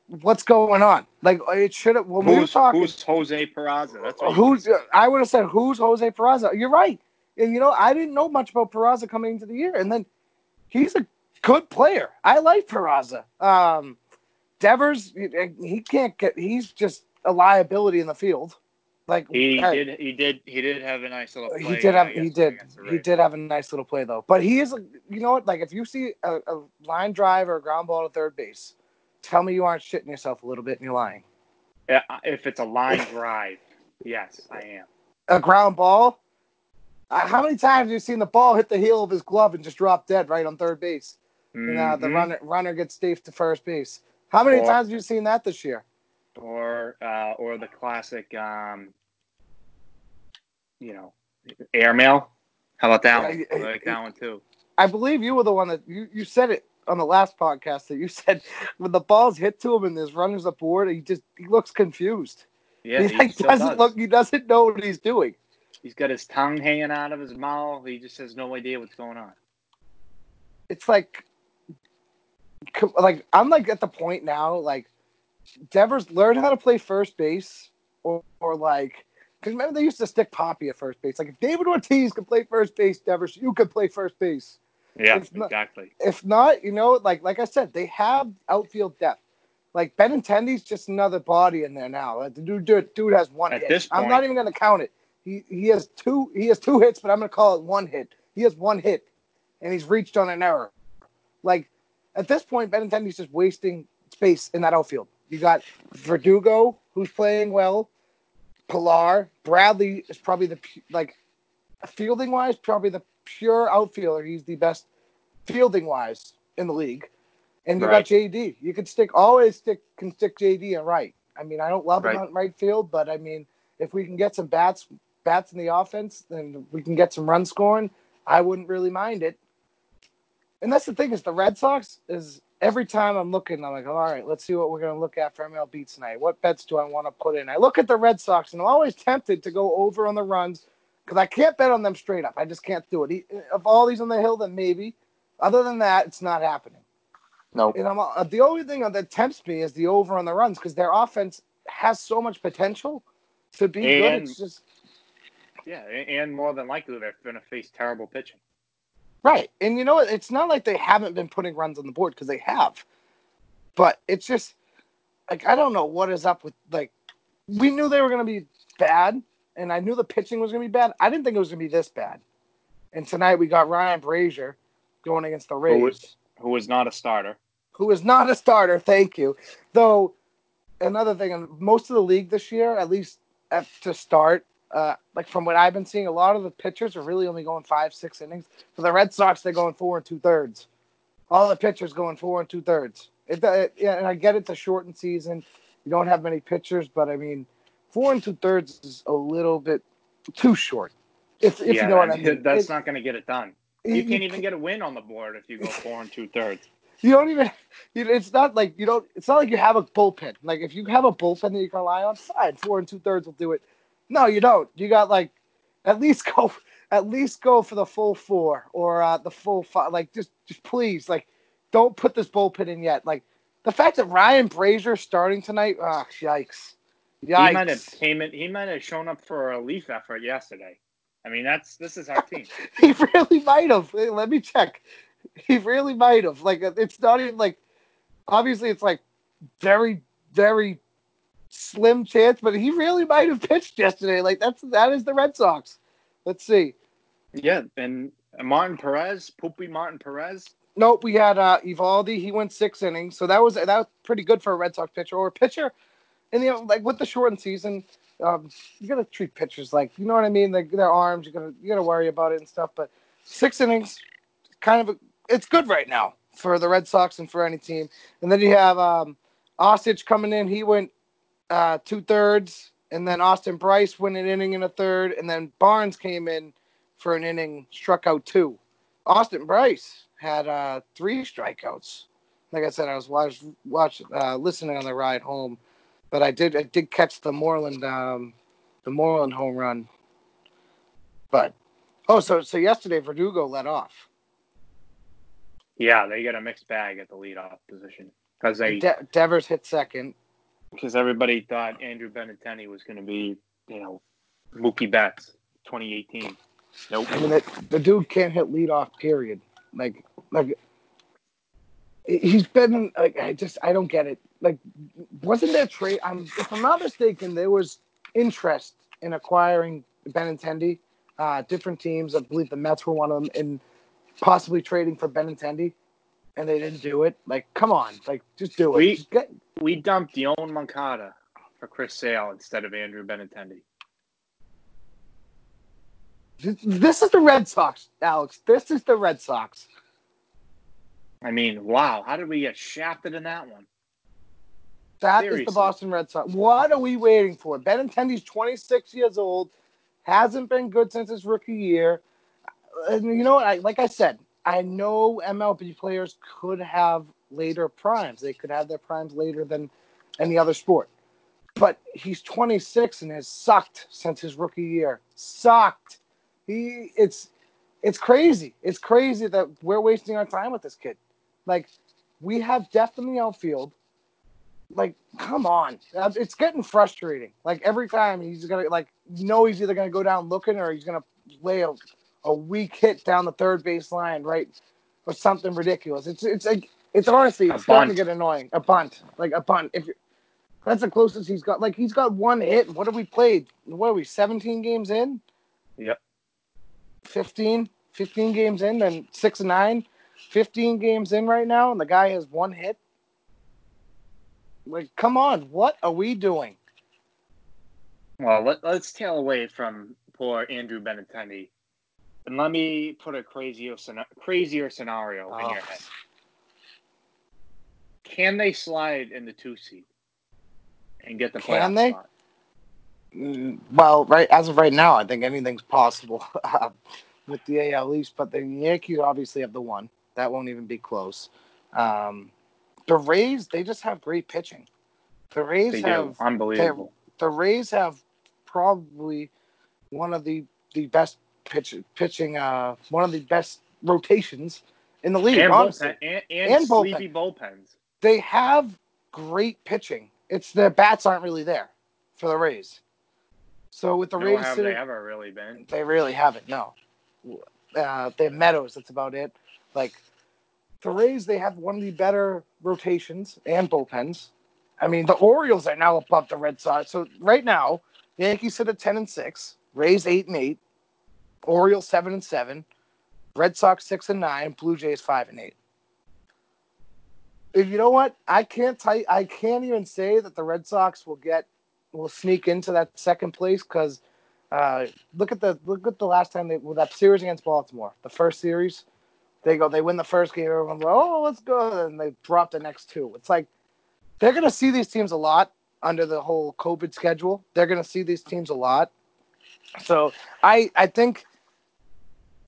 "What's going on?" Like it should have. When we were Who's, talking, who's Jose Peraza? That's what who's. I would have said who's Jose Peraza. You're right, and you know I didn't know much about Peraza coming into the year, and then he's a good player. I like Peraza. Um, Devers, he can't get. He's just a liability in the field. Like He hey, did. He did. He did have a nice little. Play, He did have. uh, He did. He did have a nice little play though. But he is. You know what? Like if you see a, a line drive or a ground ball to third base, tell me you aren't shitting yourself a little bit and you're lying. Yeah, If it's a line drive, yes, I am. A ground ball. Uh, how many times have you seen the ball hit the heel of his glove and just drop dead right on third base? And uh, the runner runner gets safe to first base. How many Or- times have you seen that this year? or uh, or the classic, um, you know, airmail. How about that one? I like that one too. I believe you were the one that you, you said it on the last podcast that you said when the ball's hit to him and there's runners aboard, he just he looks confused. Yeah, he he like, doesn't does. look he doesn't know what he's doing. He's got his tongue hanging out of his mouth. He just has no idea what's going on. It's like like I'm like at the point now like Devers learn how to play first base or, or like because remember they used to stick Poppy at first base. Like if David Ortiz could play first base, Devers, you could play first base. Yeah, It's not- exactly. If not, you know, like like I said, they have outfield depth. Like Benintendi's just another body in there now. Like, the dude, dude, dude has one At hit. this I'm not even going to count it. He he has two he has two hits, but I'm going to call it one hit. He has one hit, and he's reached on an error. Like at this point, Benintendi's just wasting space in that outfield. You got Verdugo, who's playing well. Pilar, Bradley is probably the like fielding wise, probably the pure outfielder. He's the best fielding wise in the league. And you Right. got JD. You could stick always stick can stick JD in right. I mean, I don't love Right. him on right field, but I mean, if we can get some bats bats in the offense, then we can get some run scoring. I wouldn't really mind it. And that's the thing is the Red Sox is every time I'm looking, I'm like, all right, let's see what we're gonna look at for MLB tonight. What bets do I want to put in? I look at the Red Sox and I'm always tempted to go over on the runs because I can't bet on them straight up. I just can't do it. Of all these on the hill, then maybe. Other than that, it's not happening. Nope. And I'm uh, the only thing that tempts me is the over on the runs because their offense has so much potential to be good. It's just Yeah, and more than likely they're going to face terrible pitching. Right. And you know what? It's not like they haven't been putting runs on the board because they have. But it's just like I don't know what is up with like we knew they were gonna be bad and I knew the pitching was gonna be bad. I didn't think it was gonna be this bad. And tonight we got Ryan Brasier going against the Rays, Who is- Who was not a starter? who is not a starter, thank you. Though another thing, in most of the league this year, at least at, to start, uh, like from what I've been seeing, a lot of the pitchers are really only going five, six innings. For the Red Sox, they're going four and two thirds. All the pitchers going four and two thirds. It, it, yeah, and I get it's a shortened season. You don't have many pitchers, but I mean, four and two thirds is a little bit too short. If, if yeah, you know what I mean. That's It- not going to get it done. you- You you can't even get a win on the board if you go four and two thirds. You don't even. It's not like you don't. It's not like you have a bullpen. Like if you have a bullpen that you can rely on, fine. Four and two thirds will do it. No, you don't. You got like, at least go. At least go for the full four or uh, the full five. Like just, just please, like, don't put this bullpen in yet. Like the fact that Ryan Brasier starting tonight. Ah, yikes. Yikes. He might have came in, He might have shown up for a relief effort yesterday. I mean, that's this is our team. he really might have. Let me check. He really might have. Like it's not even like obviously it's like very very slim chance, but he really might have pitched yesterday. Like that's that is the Red Sox. Let's see. Yeah, and Martin Perez, Poopy Martin Perez. Nope, we had uh Eovaldi. He went six innings, so that was that was pretty good for a Red Sox pitcher or a pitcher. And you know, like with the shortened season, um, you gotta treat pitchers like you know what I mean. Like their arms, you gotta you gotta worry about it and stuff. But six innings, kind of a, it's good right now for the Red Sox and for any team. And then you have um, Osich coming in. He went uh, two thirds, and then Austin Brice went an inning and a third, and then Barnes came in for an inning, struck out two. Austin Brice had uh, three strikeouts. Like I said, I was watch, watch uh, listening on the ride home, but I did I did catch the Moreland um, the Moreland home run. But oh, so so yesterday Verdugo let off. Yeah, they get a mixed bag at the leadoff position because they De- Devers hit second. Because everybody thought Andrew Benintendi was going to be you know Mookie Betts 2018. Nope. I mean, it, the dude can't hit leadoff. Period. Like, like he's been like I just I don't get it. Like, wasn't there trade? I'm if I'm not mistaken, there was interest in acquiring Benintendi. Uh, different teams, I believe the Mets were one of them, in possibly trading for Benintendi, and they didn't do it. Like, come on, like just do it. We- Just get, We dumped Dion Moncada for Chris Sale instead of Andrew Benintendi. this, is the Red Sox, Alex. This is the Red Sox. I mean, wow, how did we get shafted in that one? That is Seriously. the Boston Red Sox. What are we waiting for? Benintendi's 26 years old, hasn't been good since his rookie year. And you know what? I, like I said, I know MLB players could have later primes. They could have their primes later than any other sport. But he's 26 and has sucked since his rookie year. Sucked. He it's it's crazy. It's crazy that we're wasting our time with this kid. Like we have depth in the outfield like come on Uh, it's getting frustrating like every time he's gonna like you know he's either gonna go down looking or he's gonna lay a, a weak hit down the third base line right or something ridiculous. It's it's like it's honestly it's starting to get annoying. A bunt. Like a bunt. If that's the closest he's got. Like he's got one hit. What have we played? What are we 17 games in? Yep. 15 15 games in then six and nine? 15 games in right now and the guy has one hit? Like come on. What are we doing? Well, let, let's tail away from poor Andrew Benintendi. And let me put a crazier, crazier scenario in Oh. your head. Can they slide in the two seed and get the Can playoff they? spot? Mm, well right as of right now i think anything's possible uh, with the al east but the yankees obviously have the one that won't even be close um, the rays they just have great pitching the rays They have do. Unbelievable. the Rays have probably one of the the best pitch, pitching, uh, one of the best rotations in the league. And, bullpen, and, and, And bullpen. sleepy bullpens. they have great pitching. It's their bats aren't really there for the Rays. So with the Nor Rays have sitting, they ever really been. they really haven't. No, uh, they have Meadows. That's about it. Like the Rays, they have one of the better rotations and bullpens. I mean, the Orioles are now above the Red Sox. So right now, the Yankees sit at ten and six, Rays eight and eight, Orioles seven and seven, Red Sox six and nine, Blue Jays five and eight. If you know what, I can't tell you, I can't even say that the Red Sox will get will sneak into that second place because uh, look at the look at the last time they well, that series against Baltimore, the first series. They go, they win the first game. Everyone's like, "Oh, let's go!" And they drop the next two. It's like they're gonna see these teams a lot under the whole COVID schedule. They're gonna see these teams a lot. So I I think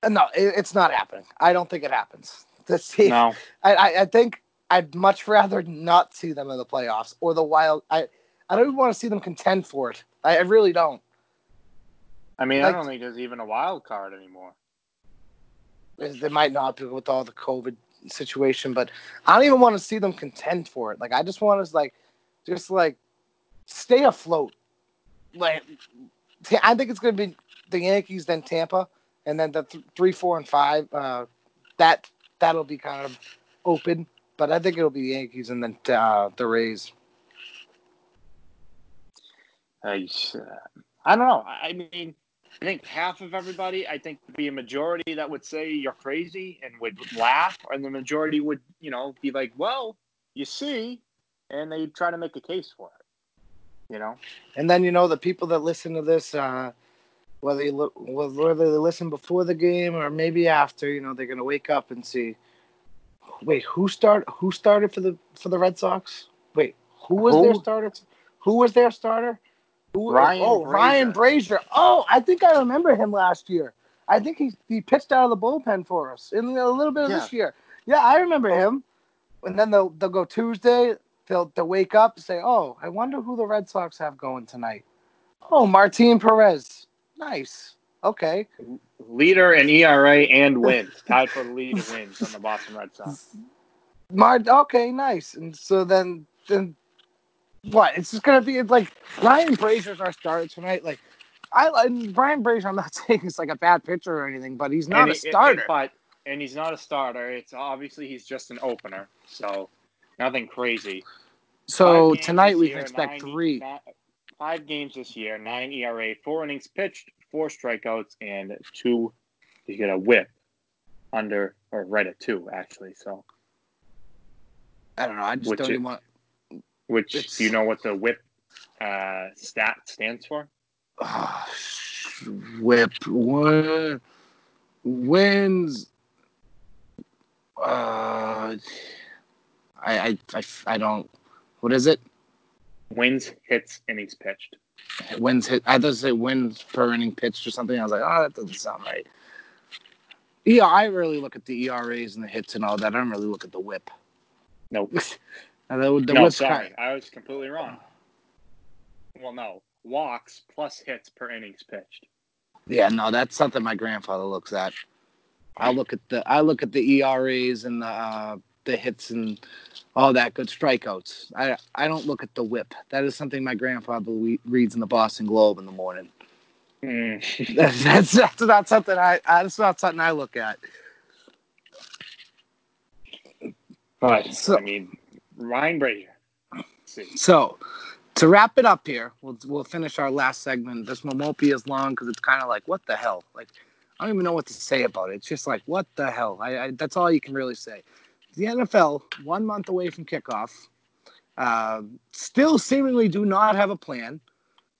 no, it, it's not happening. I don't think it happens. To see, No. I, I I think I'd much rather not see them in the playoffs or the wild. I I don't even want to see them contend for it. I, I really don't. I mean, Like- I don't think there's even a wild card anymore. They might not be with all the COVID situation, but I don't even want to see them contend for it. Like I just want to like, just like, stay afloat. Like, I think it's going to be the Yankees, then Tampa, and then the th- three, four, and five. Uh, that that'll be kind of open, but I think it'll be the Yankees and then uh, the Rays. I don't know. I I mean, I think half of everybody, I think would be a majority that would say you're crazy and would laugh, and the majority would, you know, be like, well, you see, and they try to make a case for it, you know? And then, you know, the people that listen to this, uh, whether you look, whether they listen before the game or maybe after, you know, they're going to wake up and see, wait, who start, who started for the, for the Red Sox? Wait, who was Who? their starter? Who was their starter? Who, Ryan oh, Brasier. Ryan Brasier. Oh, I think I remember him last year. I think he, he pitched out of the bullpen for us in a little bit of Yeah. this year. Yeah, I remember him. And then they'll they'll go Tuesday. They'll they'll wake up and say, "Oh, I wonder who the Red Sox have going tonight." Oh, Martin Perez. Nice. Okay. Leader in ERA and wins, tied for the lead wins on the Boston Red Sox. Mar. Okay, nice. And so then then what? It's just gonna be like Ryan Brasier's our starter tonight. Like I and Brian Brasier. I'm not saying he's like a bad pitcher or anything, but he's not And a he- starter. but and he's not a starter. It's obviously he's just an opener, so nothing crazy. so tonight we can expect three. ni- five games this year, nine ERA, four innings pitched, four strikeouts, and two. You get a whip under or right at two actually. So, I don't know. I just Which don't it- even want. which It's- do you know what the whip uh, stat stands for? Ah, whip one wins. Uh, I, I I I don't. What is it? Wins, hits, innings pitched. Wins hit. I thought say wins per inning pitched or something. I was like, oh, that doesn't sound right. Yeah, I really look at the ERAs and the hits and all that. I don't really look at the whip. Nope. The no, sorry, kind- I was completely wrong. Well, no, walks plus hits per innings pitched. Yeah, no, that's something my grandfather looks at. I look at the I look at the ERAs and the uh, the hits and all that good strikeouts. I I don't look at the whip. That is something my grandfather we, reads in the Boston Globe in the morning. Mm. That's that's, that's not something I that's not something I look at. But So- I mean, Ryan Brazier. So, to wrap it up here, we'll we'll finish our last segment. This one won't be as long because it's kind of like, what the hell? Like, I don't even know what to say about it. It's just like, what the hell? I, I that's all you can really say. The NFL, one month away from kickoff, uh, still seemingly do not have a plan.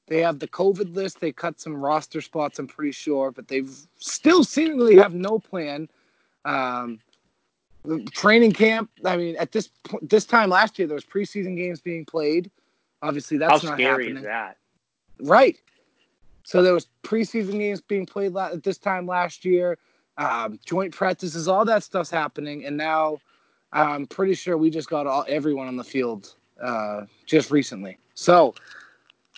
They have the COVID list. They cut some roster spots, I'm pretty sure, but they've still seemingly have no plan. Um, the training camp. I mean, at this this time last year, there was preseason games being played. Obviously, that's How not scary happening. is that? Right. So there was preseason games being played la- at this time last year. Um, joint practices, all that stuff's happening, and now I'm pretty sure we just got all everyone on the field uh, just recently. So,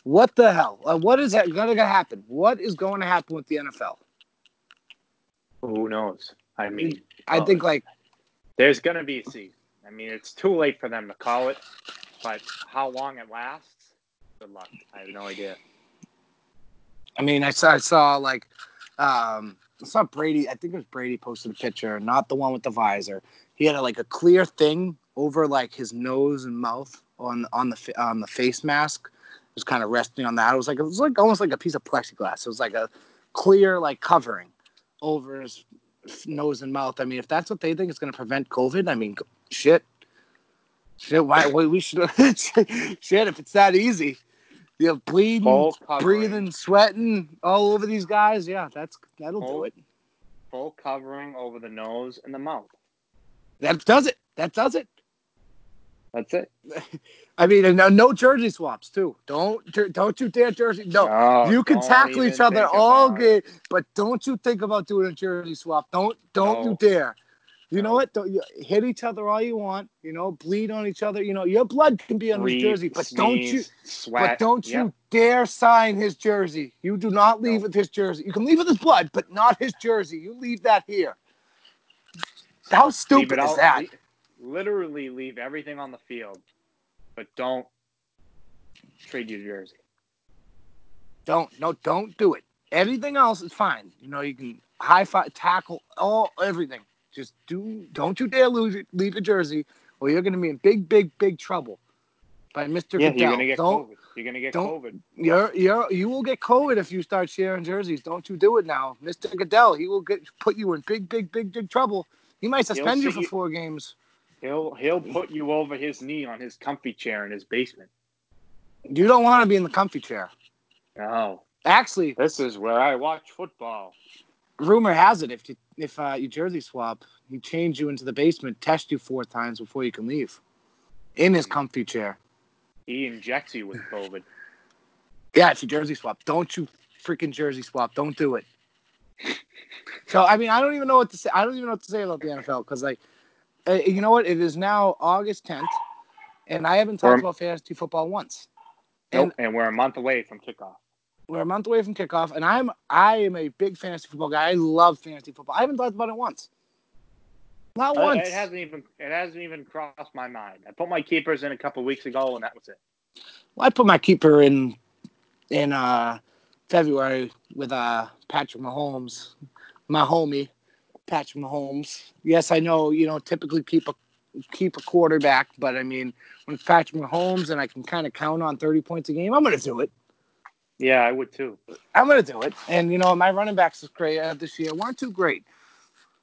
what the hell? Uh, what is that going to happen? What is going to happen with the NFL? Who knows? I mean, I think like there's going to be a season. I mean, it's too late for them to call it, but how long it lasts? Good luck. I have no idea. I mean, I saw, I saw like, um, I saw Brady. I think it was Brady posted a picture, not the one with the visor. He had a, like a clear thing over like his nose and mouth on on the on the face mask. It was kind of resting on that. It was like it was like almost like a piece of plexiglass. It was like a clear like covering over his f- nose and mouth. I mean, if that's what they think is going to prevent COVID, I mean, shit, shit. Why? why we should shit if it's that easy. You know, bleeding, breathing, sweating all over these guys. Yeah, that's that'll do it. Full covering over the nose and the mouth. That does it. That does it. That's it. I mean, no, no jersey swaps too. Don't don't you dare jersey. No, No, you can tackle each other all game, but don't you think about doing a jersey swap. Don't don't you dare. You know what? Don't, you, hit each other all you want. You know, bleed on each other. You know, your blood can be on his jersey, but don't you? Sweat. But don't Yep. you dare sign his jersey. You do not leave No. with his jersey. You can leave with his blood, but not his jersey. You leave that here. How stupid is out- that? literally leave everything on the field, but don't trade your jersey. Don't no, don't do it. Anything else is fine. You know, you can high five, tackle, all everything. Just do. Don't you dare lose leave your jersey, or you're going to be in big, big, big trouble. by Mr. Yeah, you're gonna get don't, COVID. You're gonna get don't- COVID. You're, you're, you will get COVID if you start sharing jerseys. Don't you do it now, Mr. Goodell. He will get put you in big, big, big, big trouble. He might suspend you for four games. He'll he'll put you over his knee on his comfy chair in his basement. You don't want to be in the comfy chair. No, Actually, this is where I watch football. rumor has it if you if uh, you jersey swap, he change you into the basement, test you four times before you can leave, in his comfy chair. He injects you with COVID. Yeah, if you jersey swap, don't you freaking jersey swap. Don't do it. So I mean, I don't even know what to say. I don't even know what to say about the NFL because like, uh, you know what? It is now August tenth, and I haven't talked We're- about fantasy football once. Nope, and we're a month away from kickoff. We're a month away from kickoff, and I'm I am a big fantasy football guy. I love fantasy football. I haven't talked about it once. Not Uh, once. It hasn't even it hasn't even crossed my mind. I put my keepers in a couple weeks ago, and that was it. Well, I put my keeper in in uh, February with uh, Patrick Mahomes, my homie, Patrick Mahomes. Yes, I know you don't typically keep a keep a quarterback, but I mean when Patrick Mahomes and I can kind of count on thirty points a game, I'm gonna do it. Yeah, I would too. I'm gonna do it. And you know my running backs this great uh, this year weren't too great,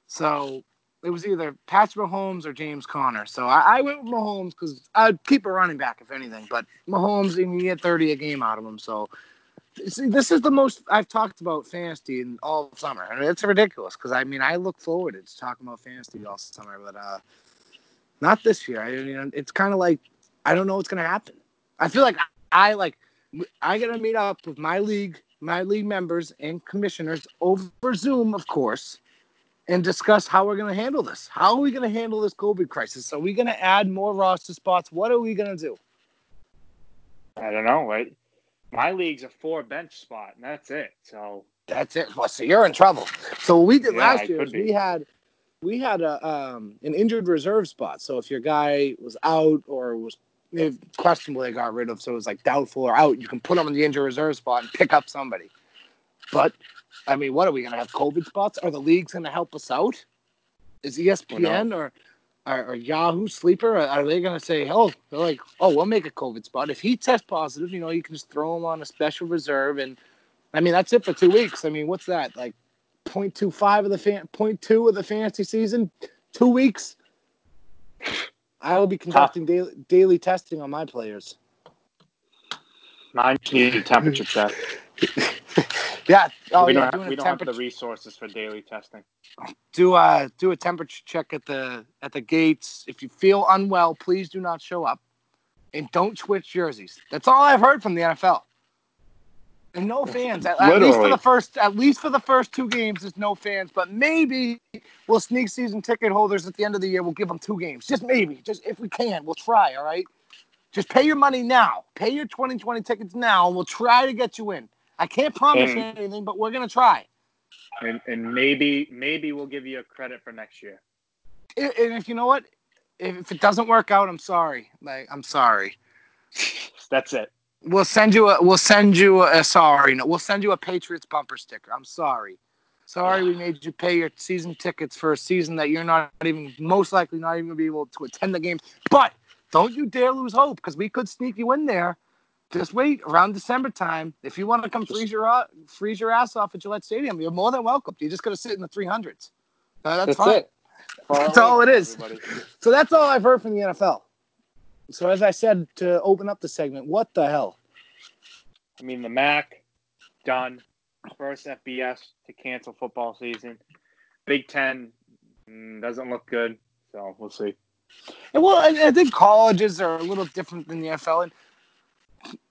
so it was either Patrick Mahomes or James Conner. So I, I went with Mahomes because I'd keep a running back if anything. But Mahomes, and you get 30 a game out of him. So see, this is the most I've talked about fantasy in all summer, and it's ridiculous because I mean I look forward to talking about fantasy all summer, but uh, not this year. I mean it's kind of like I don't know what's gonna happen. I feel like I like I gotta meet up with my league, my league members and commissioners over Zoom, of course, and discuss how we're gonna handle this. How are we gonna handle this COVID crisis? Are we gonna add more roster spots? What are we gonna do? I don't know. Right? My league's a four bench spot, and that's it. So That's it. Well, so you're in trouble. So what we did Yeah, last year is be. we had we had a um, an injured reserve spot. So if your guy was out or was if questionable, they got rid of. So it was like doubtful or out. You can put them in the injured reserve spot and pick up somebody. But I mean, what are we gonna have COVID spots? Are the leagues gonna help us out? Is ESPN or, or or Yahoo Sleeper? Are, they gonna say, oh, they're like, oh, we'll make a COVID spot if he tests positive? You know, you can just throw him on a special reserve and. I mean, that's it for two weeks. I mean, what's that? Like 0.25 of the fan, 0.2 of the fantasy season, two weeks. I will be conducting daily, daily testing on my players. mine need a temperature check. Yeah. Oh, we yeah. don't, have, we don't have the resources for daily testing. do uh do a temperature check at the at the gates. If you feel unwell, please do not show up, and don't switch jerseys. That's all I've heard from the NFL. And no fans. At, at least for the first at least for the first two games, there's no fans. But maybe we'll sneak season ticket holders at the end of the year. We'll give them two games. Just maybe. Just if we can, we'll try. All right. Just pay your money now. Pay your 2020 tickets now, and we'll try to get you in. I can't promise And- you anything, but we're gonna try. And, and maybe maybe we'll give you a credit for next year. And if you know what, if, it doesn't work out, I'm sorry. Like I'm sorry. That's it. We'll send you a we'll send you a, a sorry. No, we'll send you a Patriots bumper sticker. I'm sorry. Sorry we made you pay your season tickets for a season that you're not even most likely not even gonna be able to attend the game. But don't you dare lose hope because we could sneak you in there. Just wait around December time. If you want to come freeze your freeze your ass off at Gillette Stadium, you're more than welcome. You're just going to sit in the 300s. Uh, that's, fine. it. That's all it is. everybody. So that's all I've heard from the NFL. So as I said to open up the segment, what the hell? I mean, the MAC done. First FBS to cancel football season. Big Ten mm, doesn't look good, so we'll see. And well, I, I think colleges are a little different than the NFL. And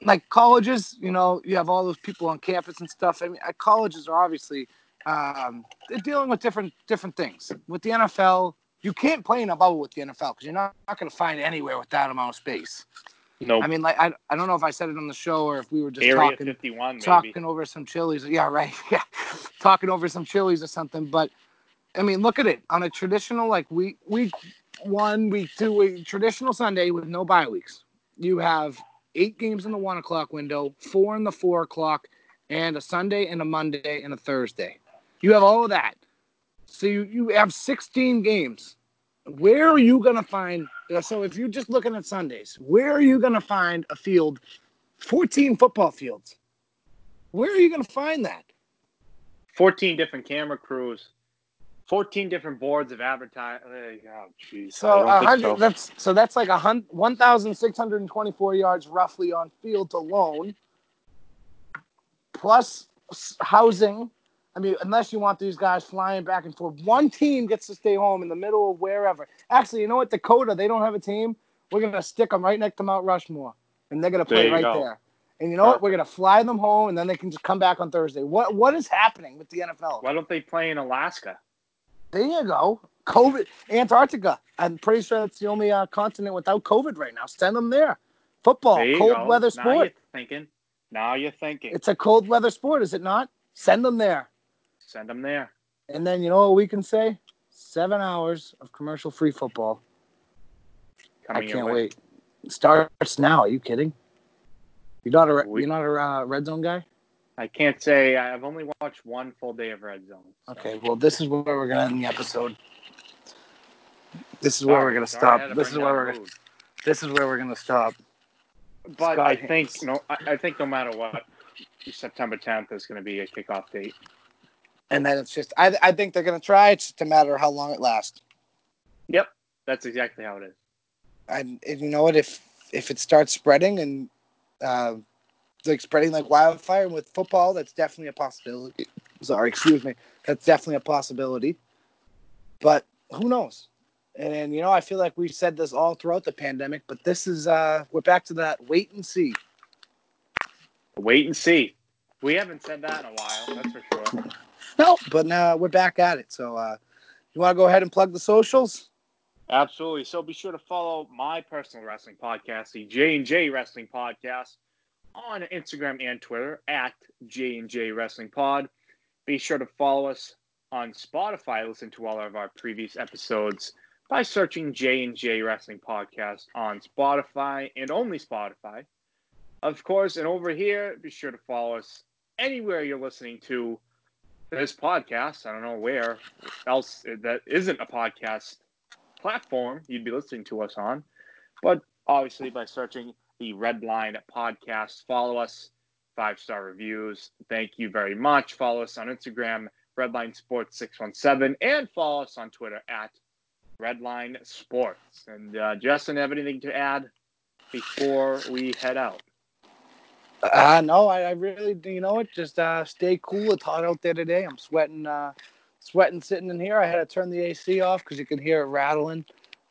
like colleges, you know, you have all those people on campus and stuff. I mean, uh, colleges are obviously um, they're dealing with different different things. With the NFL, you can't play in a bubble with the NFL because you're not, not going to find anywhere with that amount of space. No, I mean, like I, I don't know if I said it on the show or if we were just Area talking 51, maybe. talking over some chilies. Yeah, right. Yeah, talking over some chilies or something. But I mean, look at it on a traditional like week week one, week two, week traditional Sunday with no bye weeks. You have eight games in the one o'clock window, four in the four o'clock, and a Sunday and a Monday and a Thursday. You have all of that. So you, you have 16 games where are you going to find? Uh, so if you're just looking at Sundays, where are you going to find a field? 14 football fields. Where are you going to find that? 14 different camera crews, 14 different boards of advertising. Eh, oh, jeez. So, so. that's so that's like a 1,624 yards roughly on fields alone, plus housing. I mean, unless you want these guys flying back and forth, one team gets to stay home in the middle of wherever. Actually, you know what? Dakota, they don't have a team. We're gonna stick them right next to Mount Rushmore, and they're gonna play right go. there. And you know Perfect. what? We're gonna fly them home, and then they can just come back on Thursday. What What is happening with the NFL? Why don't they play in Alaska? There you go. COVID, Antarctica. I'm pretty sure that's the only uh, continent without COVID right now. Send them there. Football, there cold go. weather sport. Now you're thinking. Now you're thinking. It's a cold weather sport, is it not? Send them there. Send them there. And then you know what we can say? Seven hours of commercial free football. Coming I can't wait. It starts now. Are you kidding? You're not a you're not a uh, red zone guy. I can't say I've only watched one full day of red zone. So. Okay, well this is where we're gonna end the episode. This is where we're gonna stop. This is where we're gonna, this is where we're gonna stop. But Scott I think no, I, I think no matter what, September 10th is going to be a kickoff date. And then it's just, I, I think they're going to try. It's just a matter of how long it lasts. Yep, that's exactly how it is. And, and you know what? If if it starts spreading and uh, like spreading like wildfire with football, that's definitely a possibility. Sorry, excuse me. That's definitely a possibility. But who knows? And, and, you know, I feel like we've said this all throughout the pandemic, but this is uh we're back to that wait and see. Wait and see. We haven't said that in a while, that's for sure. No, but now we're back at it. So uh you want to go ahead and plug the socials? Absolutely. So be sure to follow my personal wrestling podcast, the J and J Wrestling Podcast, on Instagram and Twitter at J and J Wrestling Pod. Be sure to follow us on Spotify. Listen to all of our previous episodes by searching J and J Wrestling Podcast on Spotify and only Spotify. Of course, and over here, be sure to follow us anywhere you're listening to this podcast. I don't know where else that isn't a podcast platform you'd be listening to us on, but obviously by searching the Red Line Podcast, follow us, five star reviews. Thank you very much. Follow us on Instagram, Redline Sports 617, and follow us on Twitter at Redline Sports. And uh, Justin, have anything to add before we head out? Uh, no, I, I really, you know what? Just uh, stay cool. It's hot out there today. I'm sweating, uh, sweating sitting in here. I had to turn the AC off because you can hear it rattling.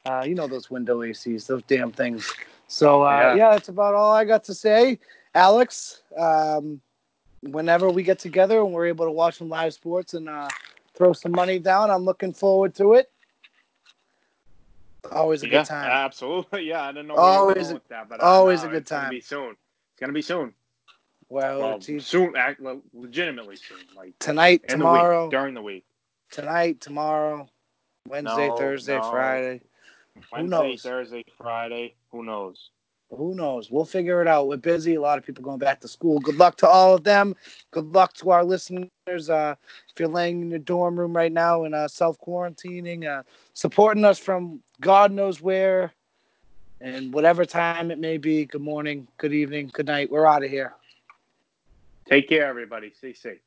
Uh, you know those window ACs, those damn things. So uh, yeah. yeah, that's about all I got to say. Alex, um, whenever we get together and we're able to watch some live sports and uh, throw some money down, I'm looking forward to it. Always a yeah, good time. Absolutely, yeah. I don't know. Always, a, that, but always a good time. It's gonna be soon. It's gonna be soon. Well, well soon, act, legitimately soon, like tonight, tomorrow, the during the week. Tonight, tomorrow, Wednesday, no, Thursday, no. Friday. Wednesday, Thursday, Friday. Who knows? Who knows? We'll figure it out. We're busy. A lot of people going back to school. Good luck to all of them. Good luck to our listeners. Uh, if you're laying in your dorm room right now and uh, self quarantining, uh, supporting us from God knows where, and whatever time it may be. Good morning, good evening, good night. We're out of here. Take care, everybody. Stay safe.